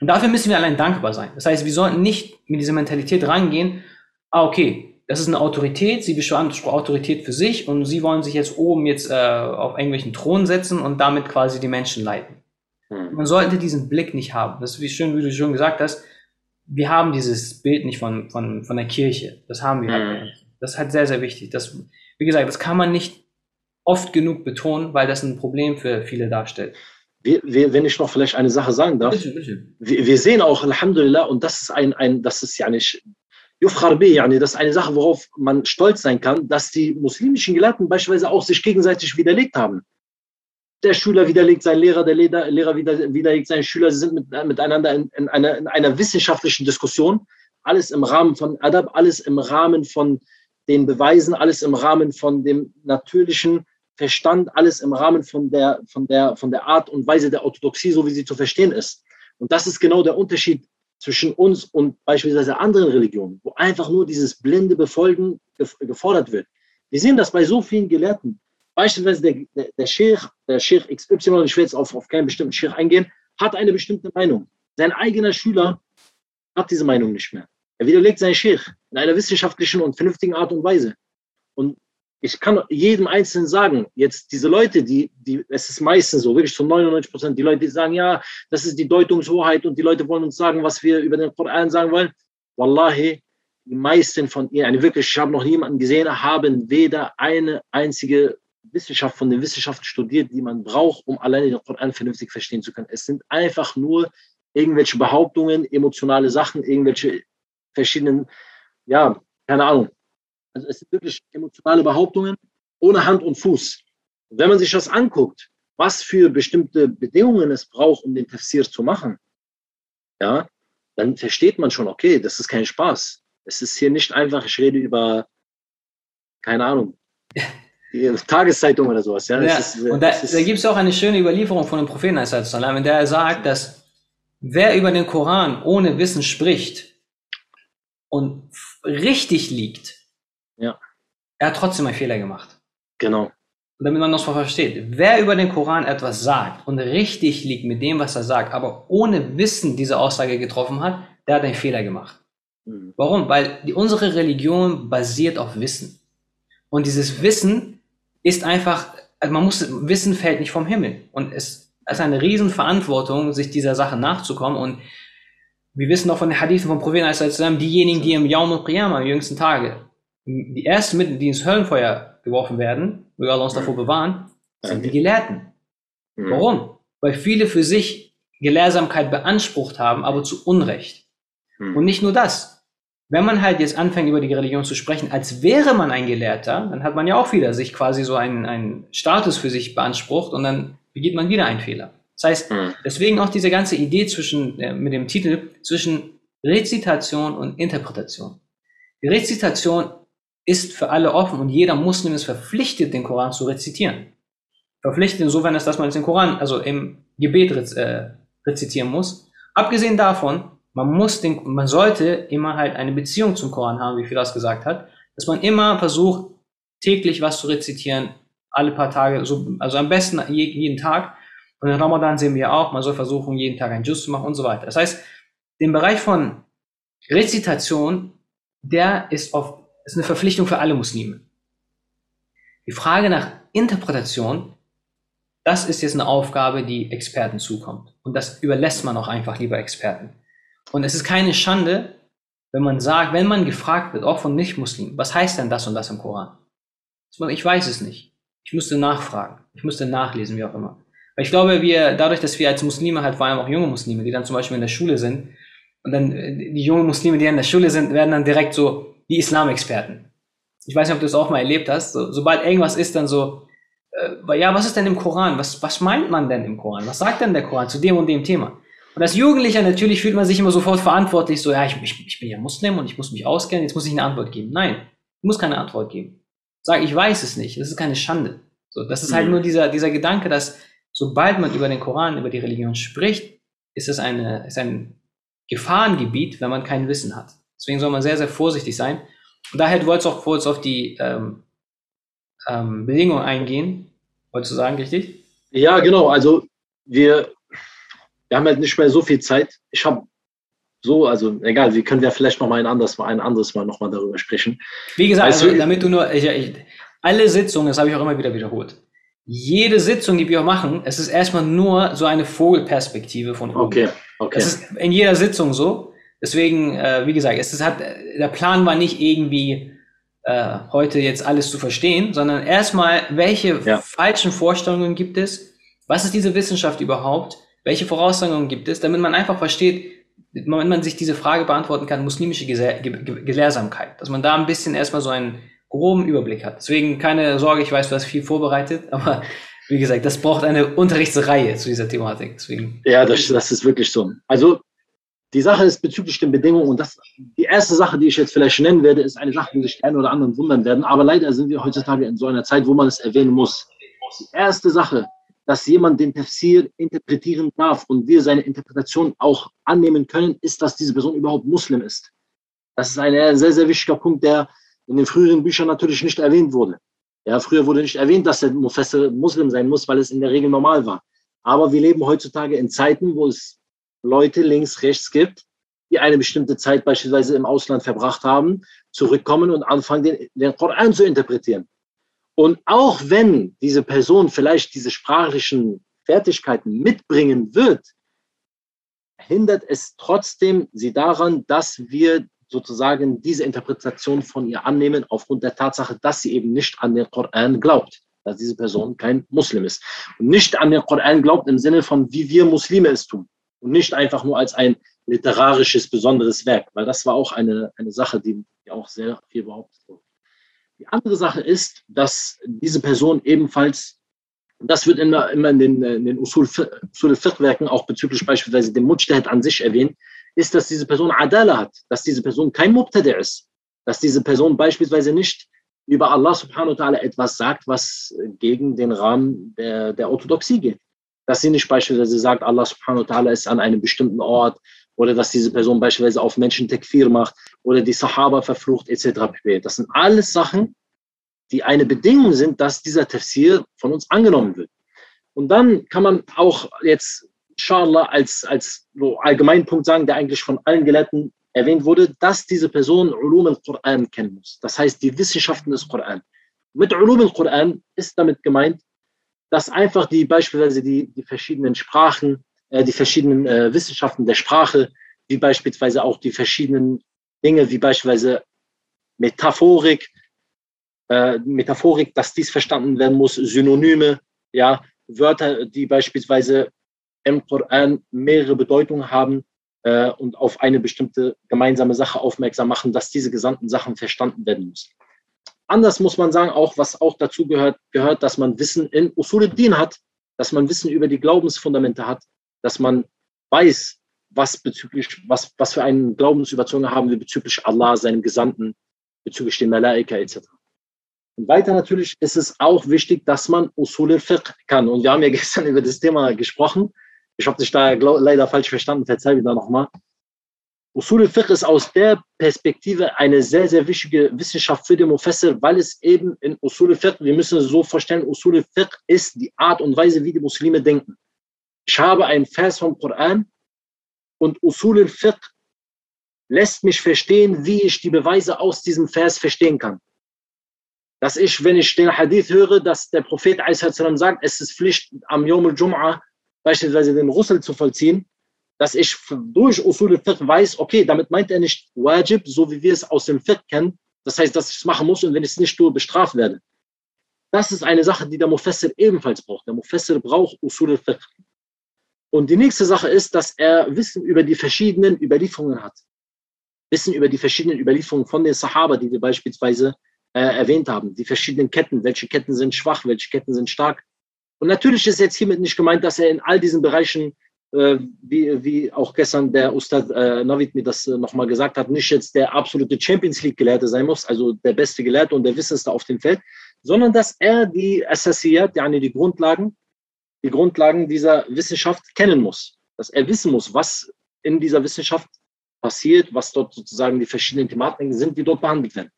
Und dafür müssen wir allein dankbar sein. Das heißt, wir sollten nicht mit dieser Mentalität rangehen, ah, okay, das ist eine Autorität, sie beansprucht Autorität für sich und sie wollen sich jetzt oben jetzt äh, auf irgendwelchen Thron setzen und damit quasi die Menschen leiten. Hm. Man sollte diesen Blick nicht haben. Das ist wie schön, wie du schon gesagt hast, wir haben dieses Bild nicht von, von, von der Kirche. Das haben wir hm. halt Das ist halt sehr, sehr wichtig. Das, wie gesagt, das kann man nicht oft genug betonen, weil das ein Problem für viele darstellt. Wir, wir, wenn ich noch vielleicht eine Sache sagen darf, bitte, bitte. Wir, wir, sehen auch, Alhamdulillah, und das ist ein, ein das ist ja nicht yani, das ist eine Sache, worauf man stolz sein kann, dass die muslimischen Gelehrten beispielsweise auch sich gegenseitig widerlegt haben. Der Schüler widerlegt seinen Lehrer, der Lehrer, Lehrer widerlegt seinen Schüler. Sie sind mit, miteinander in, in, einer, in einer wissenschaftlichen Diskussion. Alles im Rahmen von Adab, alles im Rahmen von den Beweisen, alles im Rahmen von dem natürlichen Verstand, alles im Rahmen von der, von der, von der Art und Weise der Orthodoxie, so wie sie zu verstehen ist. Und das ist genau der Unterschied zwischen uns und beispielsweise anderen Religionen, wo einfach nur dieses blinde Befolgen gefordert wird. Wir sehen das bei so vielen Gelehrten. Beispielsweise der, der, der Sheikh, der Sheikh XY, ich will jetzt auf, auf keinen bestimmten Sheikh eingehen, hat eine bestimmte Meinung. Sein eigener Schüler hat diese Meinung nicht mehr. Er widerlegt seinen Sheikh in einer wissenschaftlichen und vernünftigen Art und Weise. Und ich kann jedem Einzelnen sagen, jetzt diese Leute, die, die, es ist meistens so, wirklich zu 99 Prozent, die Leute, die sagen, ja, das ist die Deutungshoheit und die Leute wollen uns sagen, was wir über den Koran sagen wollen. Wallahi, die meisten von ihnen, wirklich, ich habe noch niemanden gesehen, haben weder eine einzige Wissenschaft von den Wissenschaften studiert, die man braucht, um alleine den Koran vernünftig verstehen zu können. Es sind einfach nur irgendwelche Behauptungen, emotionale Sachen, irgendwelche verschiedenen, ja, keine Ahnung, also es sind wirklich emotionale Behauptungen ohne Hand und Fuß. Und wenn man sich das anguckt, was für bestimmte Bedingungen es braucht, um den Tafsir zu machen, ja, dann versteht man schon, okay, das ist kein Spaß. Es ist hier nicht einfach, ich rede über, keine Ahnung, Tageszeitung oder sowas. Ja, ja ist, und da, da gibt es auch eine schöne Überlieferung von dem Propheten, in der er sagt, dass wer über den Koran ohne Wissen spricht und richtig liegt, ja. Er hat trotzdem einen Fehler gemacht. Genau. Und damit man das versteht, wer über den Koran etwas sagt und richtig liegt mit dem, was er sagt, aber ohne Wissen diese Aussage getroffen hat, der hat einen Fehler gemacht. Mhm. Warum? Weil die, unsere Religion basiert auf Wissen. Und dieses Wissen ist einfach, also man muss, Wissen fällt nicht vom Himmel. Und es ist eine Riesenverantwortung, sich dieser Sache nachzukommen. Und wir wissen auch von den Hadithen vom Propheten, diejenigen, die im Yaum al-Qiyamah, am jüngsten Tage, die ersten Mittel, die ins Höllenfeuer geworfen werden, wir Allah uns davor mhm. bewahren, sind die Gelehrten. Mhm. Warum? Weil viele für sich Gelehrsamkeit beansprucht haben, aber zu Unrecht. Hm. Und nicht nur das. Wenn man halt jetzt anfängt, über die Religion zu sprechen, als wäre man ein Gelehrter, dann hat man ja auch wieder sich quasi so einen, einen Status für sich beansprucht und dann begeht man wieder einen Fehler. Das heißt, deswegen auch diese ganze Idee zwischen, äh, mit dem Titel, zwischen Rezitation und Interpretation. Die Rezitation ist für alle offen und jeder Muslim ist verpflichtet, den Koran zu rezitieren. Verpflichtet insofern dass man den Koran, also im Gebet äh, rezitieren muss. Abgesehen davon, man muss den, man sollte immer halt eine Beziehung zum Koran haben, wie Firas gesagt hat, dass man immer versucht, täglich was zu rezitieren, alle paar Tage, so, also am besten jeden Tag. Und in Ramadan sehen wir auch, man soll versuchen, jeden Tag ein Jus zu machen und so weiter. Das heißt, den Bereich von Rezitation, der ist, auf, ist eine Verpflichtung für alle Muslime. Die Frage nach Interpretation, das ist jetzt eine Aufgabe, die Experten zukommt. Und das überlässt man auch einfach lieber Experten. Und es ist keine Schande, wenn man sagt, wenn man gefragt wird, auch von Nicht-Muslimen, was heißt denn das und das im Koran? Ich weiß es nicht. Ich musste nachfragen. Ich musste nachlesen, wie auch immer. Weil ich glaube, wir, dadurch, dass wir als Muslime halt vor allem auch junge Muslime, die dann zum Beispiel in der Schule sind, und dann äh, die jungen Muslime, die in der Schule sind, werden dann direkt so die Islamexperten. Ich weiß nicht, ob du das auch mal erlebt hast. So, sobald irgendwas ist, dann so, äh, ja, was ist denn im Koran? Was, was meint man denn im Koran? Was sagt denn der Koran zu dem und dem Thema? Und als Jugendlicher natürlich fühlt man sich immer sofort verantwortlich, so, ja, ich, ich, ich bin ja Muslim und ich muss mich auskennen, jetzt muss ich eine Antwort geben. Nein, ich muss keine Antwort geben. Sag, ich weiß es nicht. Das ist keine Schande. So, das ist halt mhm. nur dieser, dieser Gedanke, dass sobald man über den Koran, über die Religion spricht, ist es eine, ist ein Gefahrengebiet, wenn man kein Wissen hat. Deswegen soll man sehr, sehr vorsichtig sein. Und daher, du wolltest auch kurz auf die ähm, ähm, Bedingungen eingehen. Wolltest du sagen, richtig? Ja, genau. Also wir, wir haben halt nicht mehr so viel Zeit. Ich habe so, also egal, wir können ja vielleicht noch mal ein anderes Mal, ein anderes Mal noch mal darüber sprechen. Wie gesagt, also, damit du nur, ich, ich, alle Sitzungen, das habe ich auch immer wieder wiederholt. Jede Sitzung, die wir machen, es ist erstmal nur so eine Vogelperspektive von oben. Okay. Okay. Das ist in jeder Sitzung so. Deswegen, äh, wie gesagt, es, es hat, der Plan war nicht irgendwie äh, heute jetzt alles zu verstehen, sondern erstmal, welche ja. falschen Vorstellungen gibt es? Was ist diese Wissenschaft überhaupt? Welche Voraussetzungen gibt es? Damit man einfach versteht, wenn man sich diese Frage beantworten kann, muslimische Gelehrsamkeit, dass man da ein bisschen erstmal so einen groben Überblick hat. Deswegen keine Sorge, ich weiß, du hast viel vorbereitet, aber wie gesagt, das braucht eine Unterrichtsreihe zu dieser Thematik. Deswegen. Ja, das, das ist wirklich so. Also die Sache ist bezüglich den Bedingungen und das, die erste Sache, die ich jetzt vielleicht nennen werde, ist eine Sache, die sich einen oder anderen wundern werden. Aber leider sind wir heutzutage in so einer Zeit, wo man es erwähnen muss. Die erste Sache, dass jemand den Tafsir interpretieren darf und wir seine Interpretation auch annehmen können, ist, dass diese Person überhaupt Muslim ist. Das ist ein sehr, sehr wichtiger Punkt, der in den früheren Büchern natürlich nicht erwähnt wurde. Ja, früher wurde nicht erwähnt, dass der Mufassir Muslim sein muss, weil es in der Regel normal war. Aber wir leben heutzutage in Zeiten, wo es Leute links, rechts gibt, die eine bestimmte Zeit beispielsweise im Ausland verbracht haben, zurückkommen und anfangen, den, den Koran zu interpretieren. Und auch wenn diese Person vielleicht diese sprachlichen Fertigkeiten mitbringen wird, hindert es trotzdem sie daran, dass wir sozusagen diese Interpretation von ihr annehmen, aufgrund der Tatsache, dass sie eben nicht an den Koran glaubt, dass diese Person kein Muslim ist. Und nicht an den Koran glaubt im Sinne von, wie wir Muslime es tun. Und nicht einfach nur als ein literarisches, besonderes Werk, weil das war auch eine, eine Sache, die, die auch sehr viel behauptet wurde. Die andere Sache ist, dass diese Person ebenfalls, das wird immer, immer in den, in den Usul, Usul werken auch bezüglich beispielsweise dem Mujtahid an sich erwähnt, ist, dass diese Person Adala hat, dass diese Person kein Mubtadi ist, dass diese Person beispielsweise nicht über Allah subhanahu wa ta'ala etwas sagt, was gegen den Rahmen der, der Orthodoxie geht. Dass sie nicht beispielsweise sagt, Allah subhanahu wa ta'ala ist an einem bestimmten Ort oder dass diese Person beispielsweise auf Menschen Tekfir macht oder die Sahaba verflucht etc. Das sind alles Sachen, die eine Bedingung sind, dass dieser Tafsir von uns angenommen wird. Und dann kann man auch jetzt inshallah als, als so Allgemeinpunkt sagen, der eigentlich von allen Gelehrten erwähnt wurde, dass diese Person Ulum al-Quran kennen muss. Das heißt, die Wissenschaften des Quran. Mit Ulum al-Quran ist damit gemeint, dass einfach die beispielsweise die, die verschiedenen Sprachen, äh, die verschiedenen äh, Wissenschaften der Sprache, wie beispielsweise auch die verschiedenen Dinge, wie beispielsweise Metaphorik, äh, Metaphorik, dass dies verstanden werden muss, Synonyme, ja, Wörter, die beispielsweise im Koran mehrere Bedeutungen haben, äh, und auf eine bestimmte gemeinsame Sache aufmerksam machen, dass diese gesamten Sachen verstanden werden müssen. Anders muss man sagen, auch was auch dazu gehört, gehört, dass man Wissen in Usul din hat, dass man Wissen über die Glaubensfundamente hat, dass man weiß, was bezüglich, was, was für eine Glaubensüberzeugung haben wir bezüglich Allah, seinem Gesandten, bezüglich den Malaika etc. Und weiter natürlich ist es auch wichtig, dass man Usul al-Fiqh kann. Und wir haben ja gestern über das Thema gesprochen. Ich habe dich da leider falsch verstanden, verzeih mir da nochmal. Usul al-Fiqh ist aus der Perspektive eine sehr, sehr wichtige Wissenschaft für den Mufassir, weil es eben in Usul al-Fiqh, wir müssen es so vorstellen, Usul al-Fiqh ist die Art und Weise, wie die Muslime denken. Ich habe einen Vers vom Koran und Usul al-Fiqh lässt mich verstehen, wie ich die Beweise aus diesem Vers verstehen kann. Dass ich, wenn ich den Hadith höre, dass der Prophet sagt, es ist Pflicht, am Yom al-Jum'ah beispielsweise den Russel zu vollziehen, dass ich durch Usul al-Fiqh weiß, okay, damit meint er nicht Wajib, so wie wir es aus dem Fiqh kennen. Das heißt, dass ich es machen muss und wenn ich es nicht tue, bestraft werde. Das ist eine Sache, die der Mufassir ebenfalls braucht. Der Mufassir braucht Usul al-Fiqh. Und die nächste Sache ist, dass er Wissen über die verschiedenen Überlieferungen hat. Wissen über die verschiedenen Überlieferungen von den Sahaba, die wir beispielsweise äh, erwähnt haben. Die verschiedenen Ketten. Welche Ketten sind schwach, welche Ketten sind stark. Und natürlich ist jetzt hiermit nicht gemeint, dass er in all diesen Bereichen wie, wie auch gestern der Ustad äh, Navid mir das äh, nochmal gesagt hat, nicht jetzt der absolute Champions League Gelehrte sein muss, also der beste Gelehrte und der Wissendste auf dem Feld, sondern dass er die Assassiyat, yani die Grundlagen, die Grundlagen dieser Wissenschaft kennen muss. Dass er wissen muss, was in dieser Wissenschaft passiert, was dort sozusagen die verschiedenen Thematiken sind, die dort behandelt werden.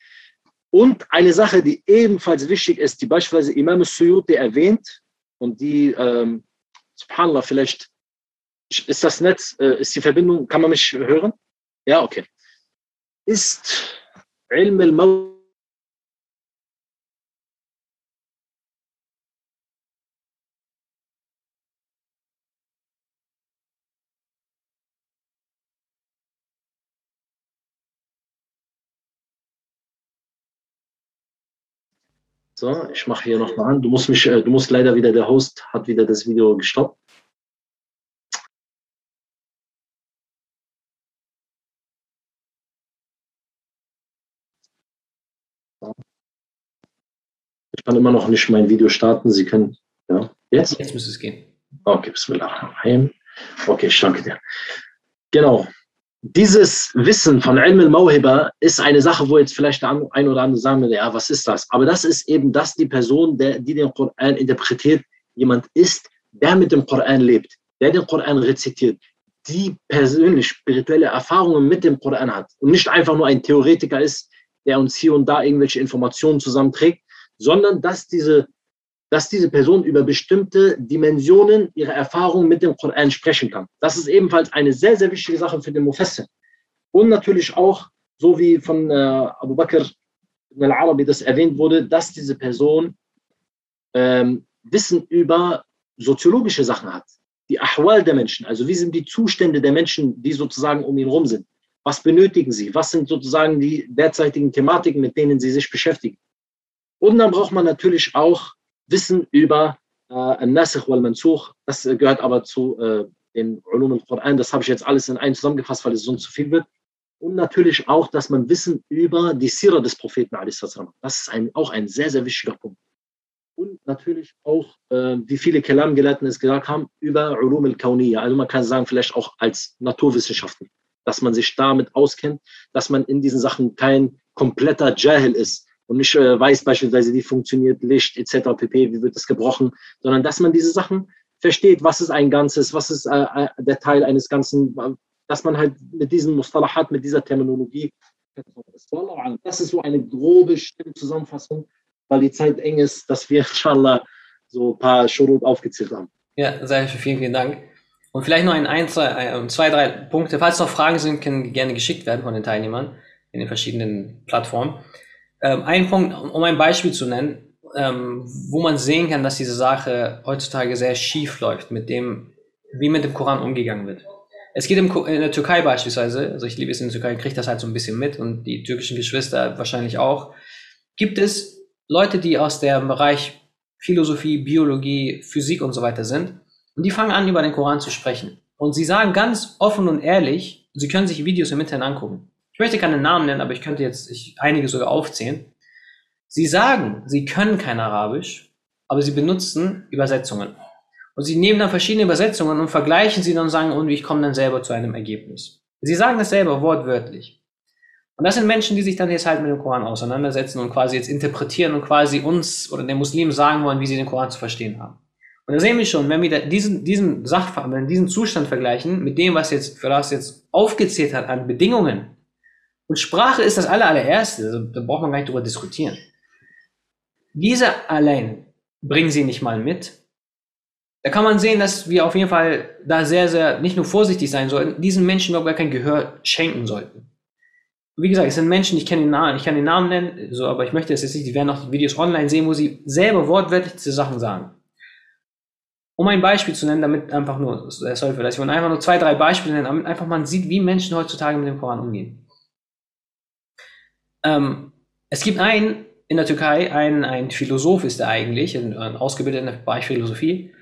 Und eine Sache, die ebenfalls wichtig ist, die beispielsweise Imam Suyuti erwähnt und die, ähm, subhanallah, vielleicht ist das Netz, äh, ist die Verbindung, kann man mich hören? Ja, okay. Ist Ilm al So, ich mache hier nochmal an. Du musst mich, äh, du musst leider wieder, der Host hat wieder das Video gestoppt. Kann immer noch nicht mein Video starten. Sie können, ja, jetzt? Jetzt müsste es gehen. Okay, Bismillah. Okay, ich danke dir. Genau. Dieses Wissen von Ilm al-Mawhiba ist eine Sache, wo jetzt vielleicht der ein oder andere sagen würde, ja, was ist das? Aber das ist eben, dass die Person, der, die den Koran interpretiert, jemand ist, der mit dem Koran lebt, der den Koran rezitiert, die persönlich spirituelle Erfahrungen mit dem Koran hat und nicht einfach nur ein Theoretiker ist, der uns hier und da irgendwelche Informationen zusammenträgt, sondern dass diese, dass diese Person über bestimmte Dimensionen ihrer Erfahrung mit dem Koran sprechen kann. Das ist ebenfalls eine sehr, sehr wichtige Sache für den Mufassir. Und natürlich auch, so wie von äh, Abu Bakr al-Arabi das erwähnt wurde, dass diese Person ähm, Wissen über soziologische Sachen hat. Die Ahwal der Menschen, also wie sind die Zustände der Menschen, die sozusagen um ihn herum sind. Was benötigen sie? Was sind sozusagen die derzeitigen Thematiken, mit denen sie sich beschäftigen? Und dann braucht man natürlich auch Wissen über äh, Al-Nasikh wal-Mansukh. Das gehört aber zu äh, den Ulum al-Quran. Das habe ich jetzt alles in einen zusammengefasst, weil es sonst zu viel wird. Und natürlich auch, dass man Wissen über die Sira des Propheten, das ist ein, auch ein sehr, sehr wichtiger Punkt. Und natürlich auch, äh, wie viele Kalam-Gelehrten es gesagt haben, über Ulum al-Kawniyya. Also man kann sagen, vielleicht auch als Naturwissenschaften, dass man sich damit auskennt, dass man in diesen Sachen kein kompletter Jahil ist, und nicht äh, weiß beispielsweise, wie funktioniert Licht etc. pp, wie wird das gebrochen, sondern dass man diese Sachen versteht, was ist ein Ganzes, was ist äh, äh der Teil eines Ganzen, dass man halt mit diesem Mustalahat, mit dieser Terminologie, das ist so eine grobe Zusammenfassung, weil die Zeit eng ist, dass wir inshallah so ein paar Shurut aufgezählt haben. Ja, sehr vielen, vielen Dank. Und vielleicht noch ein, ein, zwei, zwei, drei Punkte. Falls noch Fragen sind, können gerne geschickt werden von den Teilnehmern in den verschiedenen Plattformen. Ähm, ein Punkt, um ein Beispiel zu nennen, ähm, wo man sehen kann, dass diese Sache heutzutage sehr schief läuft, mit dem, wie mit dem Koran umgegangen wird. Es geht im, in der Türkei beispielsweise, also ich liebe es in der Türkei, kriege das halt so ein bisschen mit und die türkischen Geschwister wahrscheinlich auch. Gibt es Leute, die aus dem Bereich Philosophie, Biologie, Physik und so weiter sind und die fangen an, über den Koran zu sprechen. Und sie sagen ganz offen und ehrlich, Sie können sich Videos im Internet angucken. Ich möchte keine Namen nennen, aber ich könnte jetzt ich, einige sogar aufzählen. Sie sagen, sie können kein Arabisch, aber sie benutzen Übersetzungen. Und sie nehmen dann verschiedene Übersetzungen und vergleichen sie dann und sagen, und ich komme dann selber zu einem Ergebnis. Sie sagen das selber wortwörtlich. Und das sind Menschen, die sich dann jetzt halt mit dem Koran auseinandersetzen und quasi jetzt interpretieren und quasi uns oder den Muslimen sagen wollen, wie sie den Koran zu verstehen haben. Und da sehen wir schon, wenn wir diesen, diesen Sachverhalt, diesen Zustand vergleichen mit dem, was jetzt für das jetzt aufgezählt hat an Bedingungen. Und Sprache ist das allererste, also da braucht man gar nicht drüber diskutieren. Diese allein bringen sie nicht mal mit. Da kann man sehen, dass wir auf jeden Fall da sehr, sehr nicht nur vorsichtig sein sollten, diesen Menschen überhaupt gar kein Gehör schenken sollten. Wie gesagt, es sind Menschen, ich kenne den Namen, ich kann den Namen nennen, so, aber ich möchte es jetzt nicht, die werden noch die Videos online sehen, wo sie selber wortwörtlich diese Sachen sagen. Um ein Beispiel zu nennen, damit einfach nur, sorry für das, ich will einfach nur zwei, drei Beispiele nennen, damit einfach man sieht, wie Menschen heutzutage mit dem Koran umgehen. Ähm, es gibt einen in der Türkei, ein, ein Philosoph ist er eigentlich, ein, ein ausgebildeter Bereich Philosophie.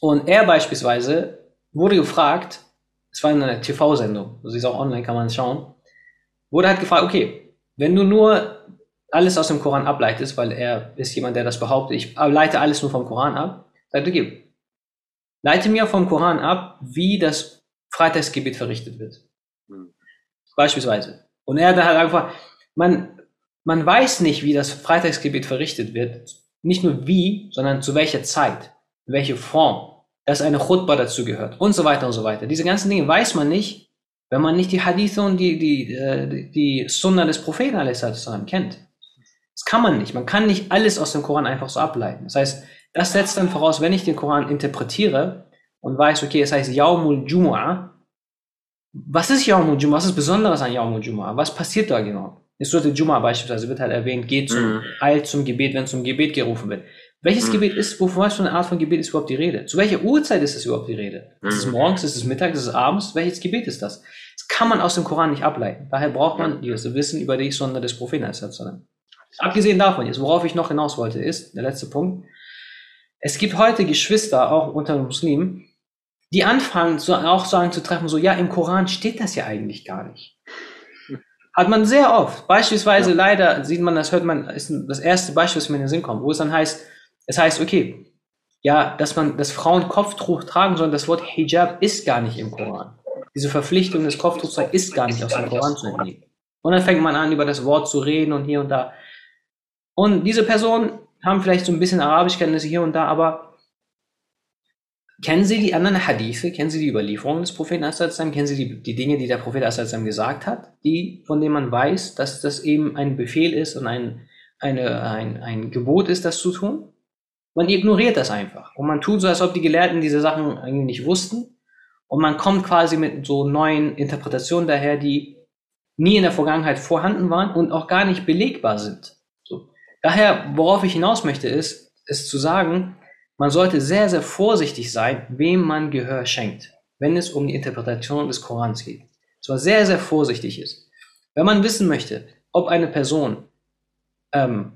Und er beispielsweise wurde gefragt, es war in einer TV-Sendung, sie ist auch online, kann man schauen, wurde halt gefragt, okay, wenn du nur alles aus dem Koran ableitest, weil er ist jemand, der das behauptet, ich leite alles nur vom Koran ab, sagt, okay, leite mir vom Koran ab, wie das Freitagsgebet verrichtet wird. Mhm. Beispielsweise. Und er hat halt einfach, man, man weiß nicht, wie das Freitagsgebet verrichtet wird. Nicht nur wie, sondern zu welcher Zeit, welche Form, dass eine Chutba dazu gehört und so weiter und so weiter. Diese ganzen Dinge weiß man nicht, wenn man nicht die Hadithe und die, die, äh, die Sunna des Propheten kennt. Das kann man nicht. Man kann nicht alles aus dem Koran einfach so ableiten. Das heißt, das setzt dann voraus, wenn ich den Koran interpretiere und weiß, okay, es heißt Yaumul Jumu'ah, was ist Yaumul Jumu'ah? Was ist Besonderes an Yaumul Jumu'ah? Was passiert da genau? In Surat Jumu'ah beispielsweise wird halt erwähnt, geht zum, mhm. eilt zum Gebet, wenn zum Gebet gerufen wird. Welches mhm. Gebet ist, wovon was für eine Art von Gebet ist überhaupt die Rede? Zu welcher Uhrzeit ist es überhaupt die Rede? Mhm. Ist es mhm. morgens, ist es mittags, ist es abends? Welches Gebet ist das? Das kann man aus dem Koran nicht ableiten. Daher braucht man dieses Wissen über die Sonne des Propheten. Abgesehen davon, jetzt, worauf ich noch hinaus wollte, ist, der letzte Punkt, es gibt heute Geschwister, auch unter den Muslimen, die anfangen, so, auch sagen zu treffen, so, ja, im Koran steht das ja eigentlich gar nicht. Hat man sehr oft. Beispielsweise ja. leider sieht man, das hört man, ist das erste Beispiel, was mir in den Sinn kommt, wo es dann heißt, es heißt, okay, ja, dass man, dass Frauen Kopftuch tragen sollen, das Wort Hijab ist gar nicht im Koran. Diese Verpflichtung des Kopftuchs ist gar nicht aus dem Koran zu entnehmen. Und dann fängt man an, über das Wort zu reden und hier und da. Und diese Personen haben vielleicht so ein bisschen Arabischkenntnisse hier und da, aber Kennen Sie die anderen Hadithe? Kennen Sie die Überlieferungen des Propheten Assalam? Kennen Sie die, die Dinge, die der Prophet Assalam gesagt hat? Die, von denen man weiß, dass das eben ein Befehl ist und ein, eine, ein, ein Gebot ist, das zu tun? Man ignoriert das einfach. Und man tut so, als ob die Gelehrten diese Sachen eigentlich nicht wussten. Und man kommt quasi mit so neuen Interpretationen daher, die nie in der Vergangenheit vorhanden waren und auch gar nicht belegbar sind. So. Daher, worauf ich hinaus möchte, ist, ist zu sagen, man sollte sehr, sehr vorsichtig sein, wem man Gehör schenkt, wenn es um die Interpretation des Korans geht. Zwar sehr, sehr vorsichtig ist. Wenn man wissen möchte, ob eine Person, ähm,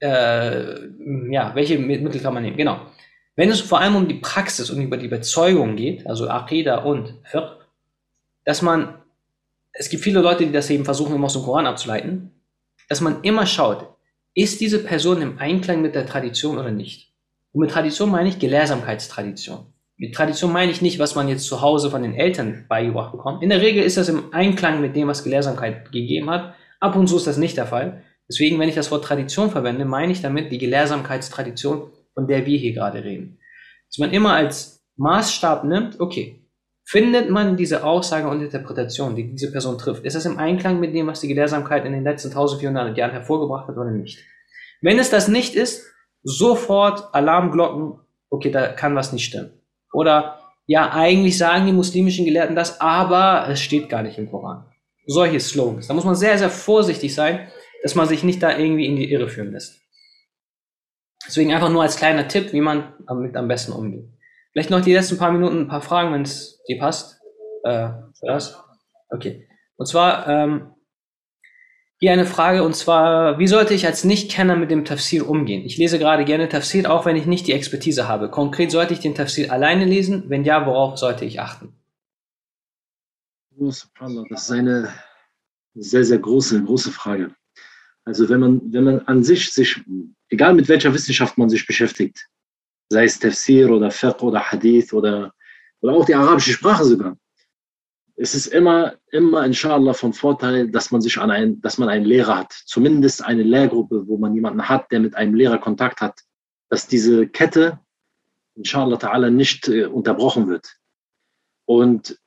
äh, ja, welche Mittel kann man nehmen? Genau. Wenn es vor allem um die Praxis und über die Überzeugung geht, also Aqidah und Fiqh, dass man, es gibt viele Leute, die das eben versuchen, immer aus dem Koran abzuleiten, dass man immer schaut, ist diese Person im Einklang mit der Tradition oder nicht? Und mit Tradition meine ich Gelehrsamkeitstradition. Mit Tradition meine ich nicht, was man jetzt zu Hause von den Eltern beigebracht bekommt. In der Regel ist das im Einklang mit dem, was Gelehrsamkeit gegeben hat. Ab und zu ist das nicht der Fall. Deswegen, wenn ich das Wort Tradition verwende, meine ich damit die Gelehrsamkeitstradition, von der wir hier gerade reden. Dass man immer als Maßstab nimmt, okay, findet man diese Aussage und Interpretation, die diese Person trifft, ist das im Einklang mit dem, was die Gelehrsamkeit in den letzten 1400 Jahren hervorgebracht hat oder nicht? Wenn es das nicht ist, sofort Alarmglocken, okay, da kann was nicht stimmen. Oder ja, eigentlich sagen die muslimischen Gelehrten das, aber es steht gar nicht im Koran. Solche Slogans. Da muss man sehr, sehr vorsichtig sein, dass man sich nicht da irgendwie in die Irre führen lässt. Deswegen einfach nur als kleiner Tipp, wie man damit am besten umgeht. Vielleicht noch die letzten paar Minuten ein paar Fragen, wenn es dir passt. Äh, das? Okay. Und zwar ähm, hier eine Frage, und zwar, wie sollte ich als Nichtkenner mit dem Tafsir umgehen? Ich lese gerade gerne Tafsir, auch wenn ich nicht die Expertise habe. Konkret sollte ich den Tafsir alleine lesen? Wenn ja, worauf sollte ich achten? Das ist eine sehr, sehr große, große Frage. Also wenn man, wenn man an sich sich, egal mit welcher Wissenschaft man sich beschäftigt, sei es Tafsir oder Fiqh oder Hadith oder, oder auch die arabische Sprache sogar, es ist immer, immer inshallah von Vorteil, dass man sich an ein, dass man einen Lehrer hat. Zumindest eine Lehrgruppe, wo man jemanden hat, der mit einem Lehrer Kontakt hat. Dass diese Kette, inshallah ta'ala, nicht äh, unterbrochen wird. Und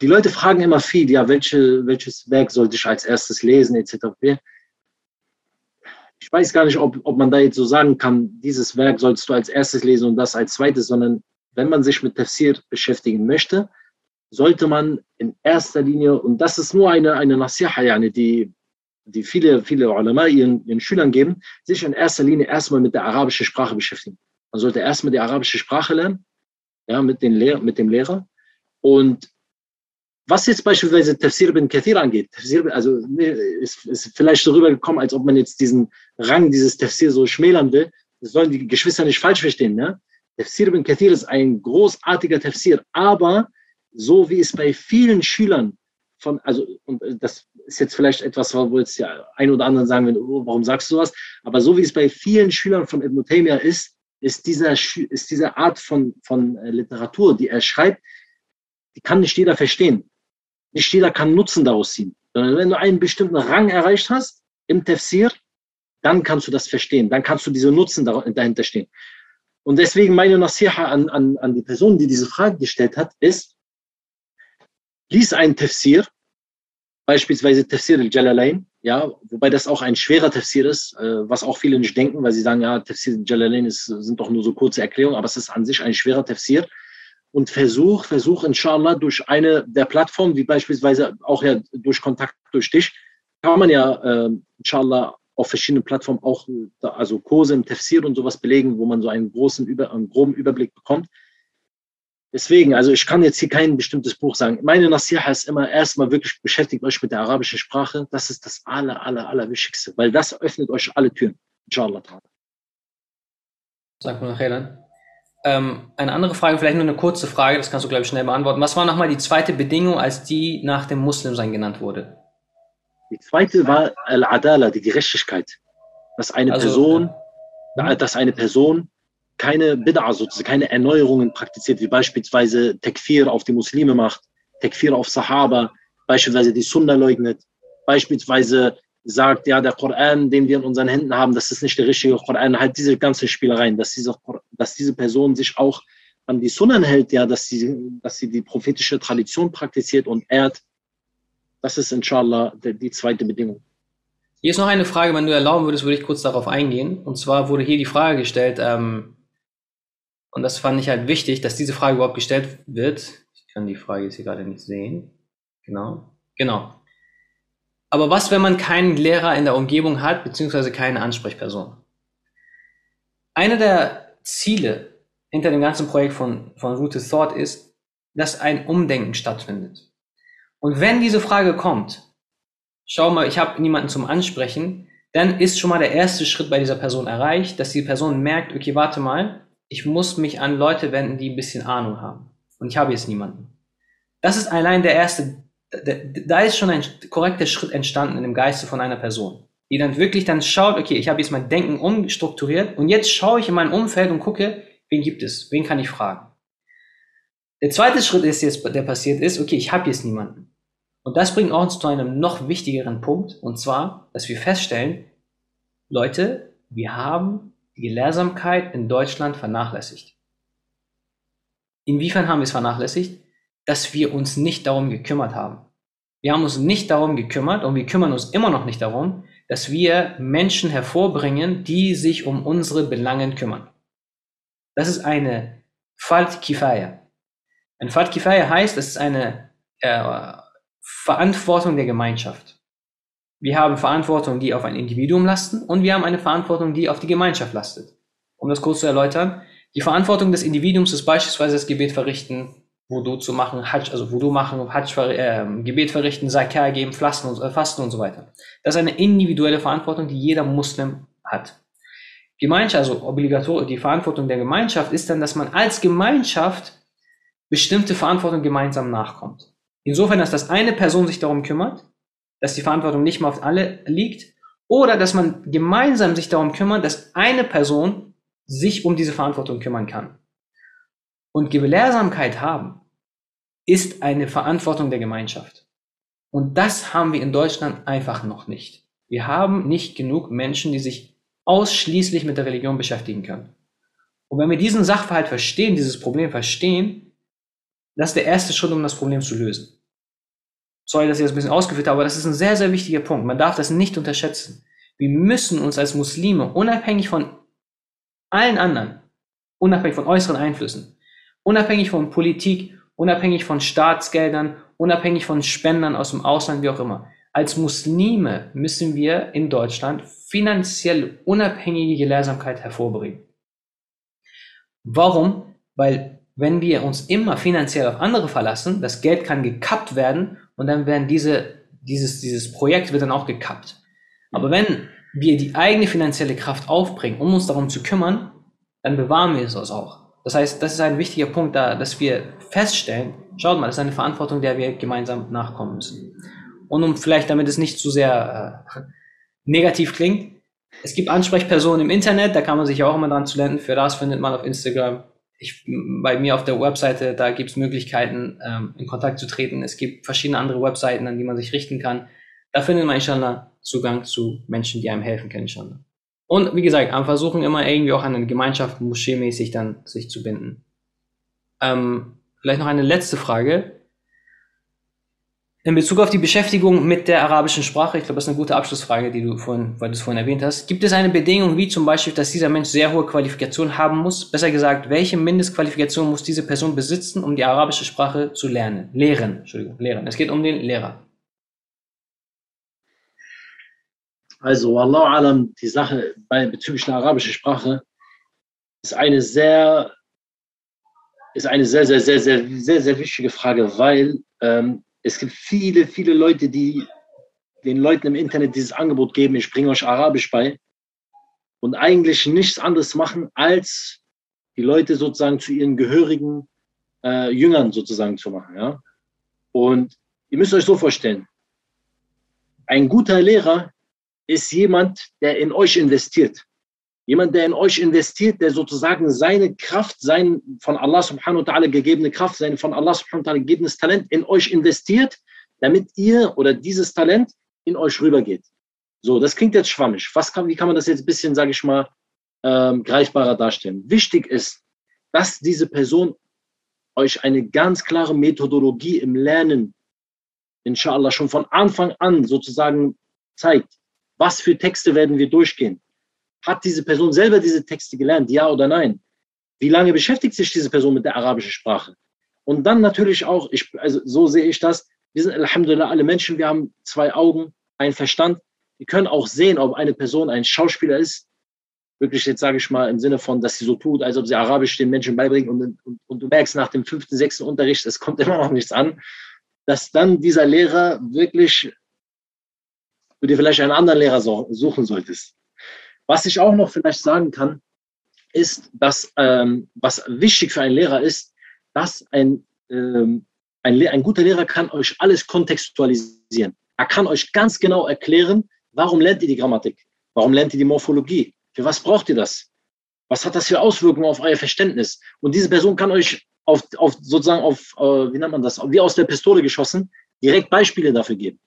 die Leute fragen immer viel, ja, welche, welches Werk sollte ich als erstes lesen, etc. Ich weiß gar nicht, ob, ob man da jetzt so sagen kann, dieses Werk solltest du als erstes lesen und das als zweites, sondern wenn man sich mit Tafsir beschäftigen möchte, sollte man in erster Linie, und das ist nur eine, eine Nasiha, yani, die, die viele, viele Ulama ihren, ihren Schülern geben, sich in erster Linie erstmal mit der arabischen Sprache beschäftigen. Man sollte erstmal die arabische Sprache lernen, ja, mit, den Lehr mit dem Lehrer. Und was jetzt beispielsweise Tafsir bin Kathir angeht, Tafsir, also ist, ist vielleicht so rübergekommen, als ob man jetzt diesen Rang dieses Tafsir so schmälern will. Das sollen die Geschwister nicht falsch verstehen. Ne? Tafsir bin Kathir ist ein großartiger Tafsir, aber so wie es bei vielen Schülern von, also, und das ist jetzt vielleicht etwas, wo jetzt ja ein oder anderen sagen, wenn, oh, warum sagst du sowas? Aber so wie es bei vielen Schülern von Ibn Taymiyyah ist, ist dieser, ist diese Art von, von äh, Literatur, die er schreibt, die kann nicht jeder verstehen. Nicht jeder kann Nutzen daraus ziehen. Sondern wenn du einen bestimmten Rang erreicht hast im Tafsir, dann kannst du das verstehen. Dann kannst du diese Nutzen dahinter stehen. Und deswegen meine Nasiha an, an, an die Person, die diese Frage gestellt hat, ist, lies einen Tafsir, beispielsweise Tafsir al-Jalalain, ja, wobei das auch ein schwerer Tafsir ist, äh, was auch viele nicht denken, weil sie sagen, ja, Tafsir al-Jalalain sind doch nur so kurze Erklärungen, aber es ist an sich ein schwerer Tafsir. Und versuch, versuch inshallah durch eine der Plattformen, wie beispielsweise auch ja durch Kontakt durch dich, kann man ja äh, inshallah auf verschiedenen Plattformen auch also Kurse im Tafsir und sowas belegen, wo man so einen großen, Über, einen groben Überblick bekommt. Deswegen, also ich kann jetzt hier kein bestimmtes Buch sagen. Meine Nasiha ist immer erstmal wirklich beschäftigt euch mit der arabischen Sprache. Das ist das aller, aller, aller Wichtigste, weil das öffnet euch alle Türen. Inshallah. Sag mal nachher ähm, eine andere Frage, vielleicht nur eine kurze Frage, das kannst du, glaube ich, schnell beantworten. Was war nochmal die zweite Bedingung, als die nach dem Muslimsein genannt wurde? Die zweite war Al-Adala, die Gerechtigkeit. Dass eine also, Person, ja. dass eine Person keine Bid'a, sozusagen keine Erneuerungen praktiziert, wie beispielsweise Tekfir auf die Muslime macht, Tekfir auf Sahaba, beispielsweise die Sunna leugnet, beispielsweise sagt, ja, der Koran, den wir in unseren Händen haben, das ist nicht der richtige Koran, halt diese ganzen Spielereien, dass diese, dass diese Person sich auch an die Sunnen hält, ja, dass sie, dass sie die prophetische Tradition praktiziert und ehrt. Das ist inshallah die, die zweite Bedingung. Hier ist noch eine Frage, wenn du erlauben würdest, würde ich kurz darauf eingehen. Und zwar wurde hier die Frage gestellt, ähm, und das fand ich halt wichtig, dass diese Frage überhaupt gestellt wird. Ich kann die Frage jetzt hier gerade nicht sehen. Genau. Genau. Aber was, wenn man keinen Lehrer in der Umgebung hat, beziehungsweise keine Ansprechperson? Eine der Ziele hinter dem ganzen Projekt von, von Rooted Thought ist, dass ein Umdenken stattfindet. Und wenn diese Frage kommt, schau mal, ich habe niemanden zum Ansprechen, dann ist schon mal der erste Schritt bei dieser Person erreicht, dass die Person merkt, okay, warte mal, ich muss mich an Leute wenden, die ein bisschen Ahnung haben. Und ich habe jetzt niemanden. Das ist allein der erste, da ist schon ein korrekter Schritt entstanden in dem Geiste von einer Person, die dann wirklich dann schaut, okay, ich habe jetzt mein Denken umstrukturiert und jetzt schaue ich in mein Umfeld und gucke, wen gibt es, wen kann ich fragen. Der zweite Schritt ist jetzt, der passiert ist, okay, ich habe jetzt niemanden. Und das bringt uns zu einem noch wichtigeren Punkt, und zwar, dass wir feststellen, Leute, wir haben die Gelehrsamkeit in Deutschland vernachlässigt. Inwiefern haben wir es vernachlässigt? Dass wir uns nicht darum gekümmert haben. Wir haben uns nicht darum gekümmert und wir kümmern uns immer noch nicht darum, dass wir Menschen hervorbringen, die sich um unsere Belangen kümmern. Das ist eine Falt Kifaya. Ein Falt Kifaya heißt, es ist eine äh, Verantwortung der Gemeinschaft. Wir haben Verantwortung, die auf ein Individuum lasten und wir haben eine Verantwortung, die auf die Gemeinschaft lastet. Um das kurz zu erläutern, die Verantwortung des Individuums ist beispielsweise das Gebet verrichten, Wudu zu machen, Hajj, also Wudu machen, Hajj, äh, Gebet verrichten, Zakah geben, Fasten und, äh, Fasten und so weiter. Das ist eine individuelle Verantwortung, die jeder Muslim hat. Gemeinschaft, also obligatorisch, die Verantwortung der Gemeinschaft ist dann, dass man als Gemeinschaft bestimmte Verantwortung gemeinsam nachkommt. Insofern, dass das eine Person sich darum kümmert, dass die Verantwortung nicht mehr auf alle liegt, oder dass man gemeinsam sich darum kümmert, dass eine Person sich um diese Verantwortung kümmern kann. Und Gelehrsamkeit haben ist eine Verantwortung der Gemeinschaft. Und das haben wir in Deutschland einfach noch nicht. Wir haben nicht genug Menschen, die sich ausschließlich mit der Religion beschäftigen können. Und wenn wir diesen Sachverhalt verstehen, dieses Problem verstehen, das ist der erste Schritt, um das Problem zu lösen. Sorry, dass ich das ein bisschen ausgeführt habe, aber das ist ein sehr, sehr wichtiger Punkt. Man darf das nicht unterschätzen. Wir müssen uns als Muslime, unabhängig von allen anderen, unabhängig von äußeren Einflüssen, unabhängig von Politik, unabhängig von Staatsgeldern, unabhängig von Spendern aus dem Ausland, wie auch immer, als Muslime müssen wir in Deutschland finanziell unabhängige Gelehrsamkeit hervorbringen. Warum? Weil wenn wir uns immer finanziell auf andere verlassen, das Geld kann gekappt werden und dann werden diese, dieses, dieses Projekt wird dann auch gekappt. Aber wenn wir die eigene finanzielle Kraft aufbringen, um uns darum zu kümmern, dann bewahren wir es auch. Das heißt, das ist ein wichtiger Punkt da, dass wir feststellen, schaut mal, das ist eine Verantwortung, der wir gemeinsam nachkommen müssen. Und um vielleicht, damit es nicht zu sehr äh, negativ klingt, es gibt Ansprechpersonen im Internet, da kann man sich auch immer dran zu lernen. Für das findet man auf Instagram. Ich, bei mir auf der Webseite, da gibt es Möglichkeiten, ähm, in Kontakt zu treten. Es gibt verschiedene andere Webseiten, an die man sich richten kann. Da findet man inshallah Zugang zu Menschen, die einem helfen können, inshallah. Und wie gesagt, am Versuchen immer irgendwie auch an eine Gemeinschaft moscheemäßig dann sich zu binden. Ähm, vielleicht noch eine letzte Frage. In Bezug auf die Beschäftigung mit der arabischen Sprache, ich glaube, das ist eine gute Abschlussfrage, die du vorhin, weil du es vorhin erwähnt hast. Gibt es eine Bedingung, wie zum Beispiel, dass dieser Mensch sehr hohe Qualifikation haben muss? Besser gesagt, welche Mindestqualifikation muss diese Person besitzen, um die arabische Sprache zu lernen? Lehren, Entschuldigung, lehren. Es geht um den Lehrer. Also, Allah alam, die Sache bei, bezüglich der arabischen Sprache ist eine sehr, ist eine sehr, sehr, sehr, sehr, sehr, sehr wichtige Frage, weil ähm, es gibt viele, viele Leute, die den Leuten im Internet dieses Angebot geben, ich bringe euch Arabisch bei und eigentlich nichts anderes machen, als die Leute sozusagen zu ihren gehörigen äh, Jüngern sozusagen zu machen. Ja? Und ihr müsst euch so vorstellen, ein guter Lehrer ist jemand, der in euch investiert. Jemand, der in euch investiert, der sozusagen seine Kraft, sein von Allah subhanahu wa ta'ala gegebene Kraft, sein von Allah subhanahu wa ta'ala gegebenes Talent in euch investiert, damit ihr oder dieses Talent in euch rübergeht. So, das klingt jetzt schwammig. Was kann, wie kann man das jetzt ein bisschen, sage ich mal, ähm, greifbarer darstellen? Wichtig ist, dass diese Person euch eine ganz klare Methodologie im Lernen, inshallah, schon von Anfang an sozusagen zeigt. Was für Texte werden wir durchgehen? Hat diese Person selber diese Texte gelernt, ja oder nein? Wie lange beschäftigt sich diese Person mit der arabischen Sprache? Und dann natürlich auch, ich, also so sehe ich das, wir sind Alhamdulillah alle Menschen, wir haben zwei Augen, einen Verstand. Wir können auch sehen, ob eine Person ein Schauspieler ist. Wirklich jetzt sage ich mal im Sinne von, dass sie so tut, als ob sie Arabisch den Menschen beibringt und, und, und du merkst nach dem fünften, sechsten Unterricht, es kommt immer noch nichts an, dass dann dieser Lehrer wirklich, du dir vielleicht einen anderen Lehrer suchen solltest. Was ich auch noch vielleicht sagen kann, ist, dass ähm, was wichtig für einen Lehrer ist, dass ein, ähm, ein, ein guter Lehrer kann euch alles kontextualisieren. Er kann euch ganz genau erklären, warum lernt ihr die Grammatik? Warum lernt ihr die Morphologie? Für was braucht ihr das? Was hat das für Auswirkungen auf euer Verständnis? Und diese Person kann euch auf, auf sozusagen auf, äh, wie nennt man das, wie aus der Pistole geschossen, direkt Beispiele dafür geben.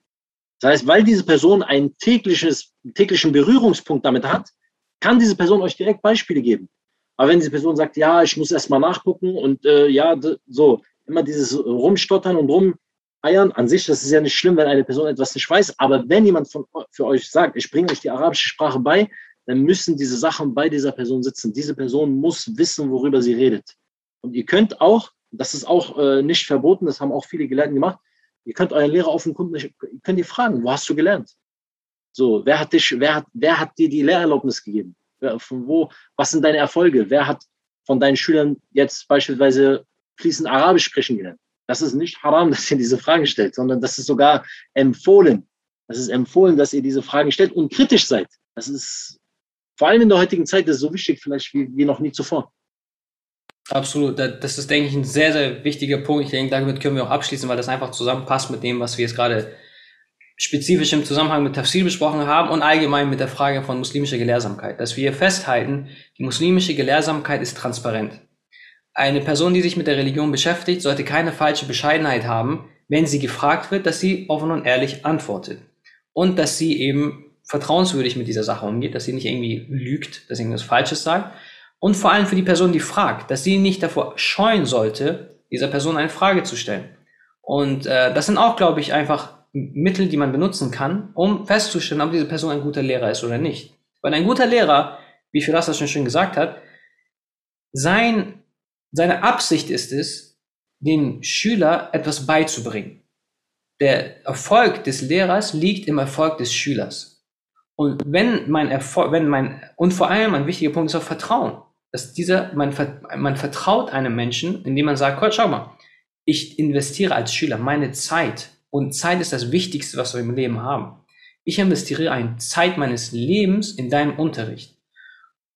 Das heißt, weil diese Person einen tägliches, täglichen Berührungspunkt damit hat, kann diese Person euch direkt Beispiele geben. Aber wenn diese Person sagt, ja, ich muss erst mal nachgucken und äh, ja, so, immer dieses Rumstottern und Rumeiern, an sich, das ist ja nicht schlimm, wenn eine Person etwas nicht weiß, aber wenn jemand von, für euch sagt, ich bringe euch die arabische Sprache bei, dann müssen diese Sachen bei dieser Person sitzen. Diese Person muss wissen, worüber sie redet. Und ihr könnt auch, das ist auch äh, nicht verboten, das haben auch viele Gelehrten gemacht, Ihr könnt euren Lehrer auf dem Kunden, ihr könnt ihr fragen, wo hast du gelernt? So, wer hat dich, wer hat, wer hat dir die Lehrerlaubnis gegeben? Von wo, was sind deine Erfolge? Wer hat von deinen Schülern jetzt beispielsweise fließend Arabisch sprechen gelernt? Das ist nicht haram, dass ihr diese Fragen stellt, sondern das ist sogar empfohlen. Das ist empfohlen, dass ihr diese Fragen stellt und kritisch seid. Das ist vor allem in der heutigen Zeit ist so wichtig, vielleicht wie, wie noch nie zuvor. Absolut. Das ist, denke ich, ein sehr, sehr wichtiger Punkt. Ich denke, damit können wir auch abschließen, weil das einfach zusammenpasst mit dem, was wir jetzt gerade spezifisch im Zusammenhang mit Tafsir besprochen haben und allgemein mit der Frage von muslimischer Gelehrsamkeit. Dass wir festhalten, die muslimische Gelehrsamkeit ist transparent. Eine Person, die sich mit der Religion beschäftigt, sollte keine falsche Bescheidenheit haben, wenn sie gefragt wird, dass sie offen und ehrlich antwortet. Und dass sie eben vertrauenswürdig mit dieser Sache umgeht, dass sie nicht irgendwie lügt, dass sie irgendwas Falsches sagt. Und vor allem für die Person, die fragt, dass sie nicht davor scheuen sollte, dieser Person eine Frage zu stellen. Und äh, das sind auch, glaube ich, einfach Mittel, die man benutzen kann, um festzustellen, ob diese Person ein guter Lehrer ist oder nicht. Weil ein guter Lehrer, wie Firas das schon schön gesagt hat, sein, seine Absicht ist es, den Schüler etwas beizubringen. Der Erfolg des Lehrers liegt im Erfolg des Schülers. Und wenn mein Erfolg, wenn mein, und vor allem ein wichtiger Punkt ist auch Vertrauen. Dass dieser, man, man vertraut einem Menschen, indem man sagt, schau mal, ich investiere als Schüler meine Zeit und Zeit ist das Wichtigste, was wir im Leben haben. Ich investiere eine Zeit meines Lebens in deinen Unterricht.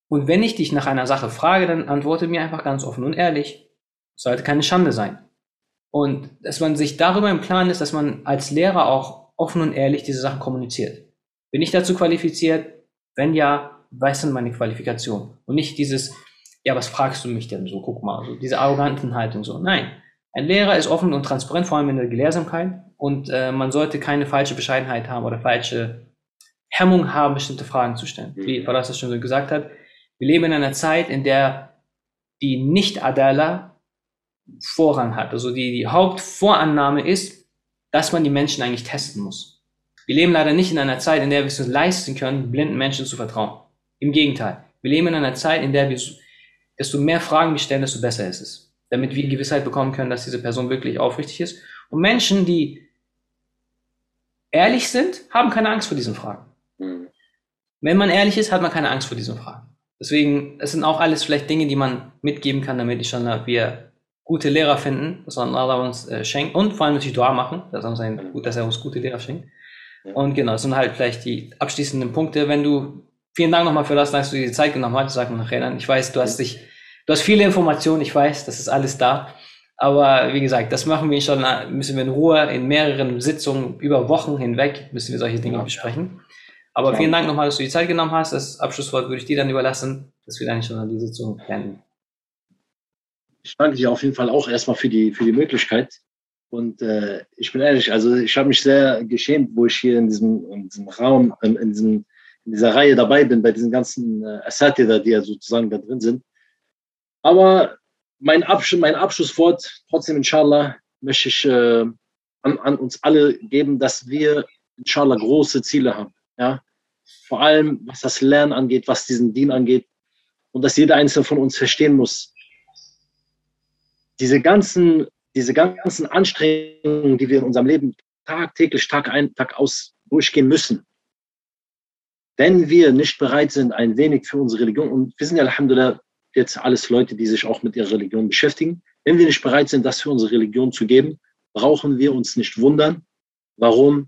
Und wenn ich dich nach einer Sache frage, dann antworte mir einfach ganz offen und ehrlich. Sollte keine Schande sein. Und dass man sich darüber im Plan ist, dass man als Lehrer auch offen und ehrlich diese Sachen kommuniziert. Bin ich dazu qualifiziert? Wenn ja, was sind meine Qualifikationen? Und nicht dieses, ja, was fragst du mich denn so? Guck mal, so diese arroganten Haltung so. Nein. Ein Lehrer ist offen und transparent, vor allem in der Gelehrsamkeit. Und äh, man sollte keine falsche Bescheidenheit haben oder falsche Hemmung haben, bestimmte Fragen zu stellen. Wie Faras das schon so gesagt hat. Wir leben in einer Zeit, in der die Nicht-Adala Vorrang hat. Also die, die Hauptvorannahme ist, dass man die Menschen eigentlich testen muss. Wir leben leider nicht in einer Zeit, in der wir es uns leisten können, blinden Menschen zu vertrauen. Im Gegenteil. Wir leben in einer Zeit, in der wir, desto mehr Fragen wir stellen, desto besser ist es. Damit wir Gewissheit bekommen können, dass diese Person wirklich aufrichtig ist. Und Menschen, die ehrlich sind, haben keine Angst vor diesen Fragen. Mhm. Wenn man ehrlich ist, hat man keine Angst vor diesen Fragen. Deswegen, es sind auch alles vielleicht Dinge, die man mitgeben kann, damit ich schon wir gute Lehrer finden, dass Allah uns äh, schenkt und vor allem natürlich Dua machen, dass, uns ein, dass er uns gute Lehrer schenkt. Und genau, das sind halt vielleicht die abschließenden Punkte. Wenn du, vielen Dank nochmal für das, dass du dir die Zeit genommen hast, sag mal nachher. Ich weiß, du hast dich, du hast viele Informationen, ich weiß, das ist alles da. Aber wie gesagt, das machen wir schon, müssen wir in Ruhe in mehreren Sitzungen über Wochen hinweg, müssen wir solche Dinge ja. besprechen. Aber ja. vielen Dank nochmal, dass du die Zeit genommen hast. Das Abschlusswort würde ich dir dann überlassen, dass wir dann schon an die Sitzung beenden. Ich danke dir auf jeden Fall auch erstmal für die, für die Möglichkeit. Und äh, ich bin ehrlich, also ich habe mich sehr geschämt, wo ich hier in diesem, in diesem Raum, in, in, diesem, in dieser Reihe dabei bin, bei diesen ganzen äh, Asatida, die ja sozusagen da drin sind. Aber mein, Absch mein Abschlusswort, trotzdem inshallah, möchte ich äh, an, an uns alle geben, dass wir inshallah große Ziele haben. Ja? Vor allem, was das Lernen angeht, was diesen Dien angeht. Und dass jeder Einzelne von uns verstehen muss, diese ganzen diese ganzen Anstrengungen, die wir in unserem Leben tagtäglich, Tag ein, Tag aus durchgehen müssen, wenn wir nicht bereit sind, ein wenig für unsere Religion, und wir sind ja Alhamdulillah jetzt alles Leute, die sich auch mit ihrer Religion beschäftigen, wenn wir nicht bereit sind, das für unsere Religion zu geben, brauchen wir uns nicht wundern, warum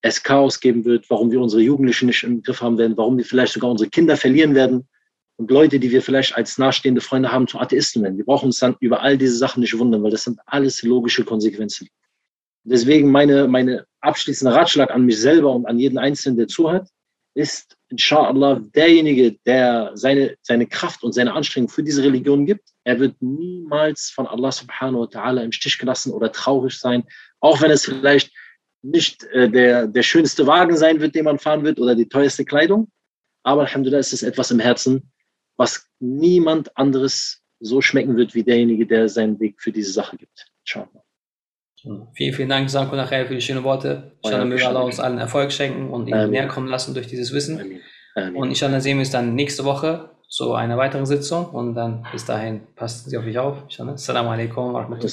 es Chaos geben wird, warum wir unsere Jugendlichen nicht im Griff haben werden, warum wir vielleicht sogar unsere Kinder verlieren werden, und Leute, die wir vielleicht als nahestehende Freunde haben, zu Atheisten werden. Wir brauchen uns dann über all diese Sachen nicht wundern, weil das sind alles logische Konsequenzen. Deswegen meine, meine abschließende Ratschlag an mich selber und an jeden Einzelnen, der zuhört, ist, inshallah, derjenige, der seine, seine Kraft und seine Anstrengung für diese Religion gibt, er wird niemals von Allah subhanahu wa ta'ala im Stich gelassen oder traurig sein, auch wenn es vielleicht nicht äh, der, der schönste Wagen sein wird, den man fahren wird oder die teuerste Kleidung. Aber Alhamdulillah ist es etwas im Herzen, was niemand anderes so schmecken wird wie derjenige, der seinen Weg für diese Sache gibt. Wir. Vielen, vielen Dank, Sanko nachher für die schönen Worte. Ich oh, möge Allah uns allen Erfolg schenken und ihn näher kommen lassen durch dieses Wissen. Amen. Amen. Und inshallah sehen wir uns dann nächste Woche zu einer weiteren Sitzung und dann bis dahin passen Sie auf mich auf. Assalamu alaikum wa rahmatullahi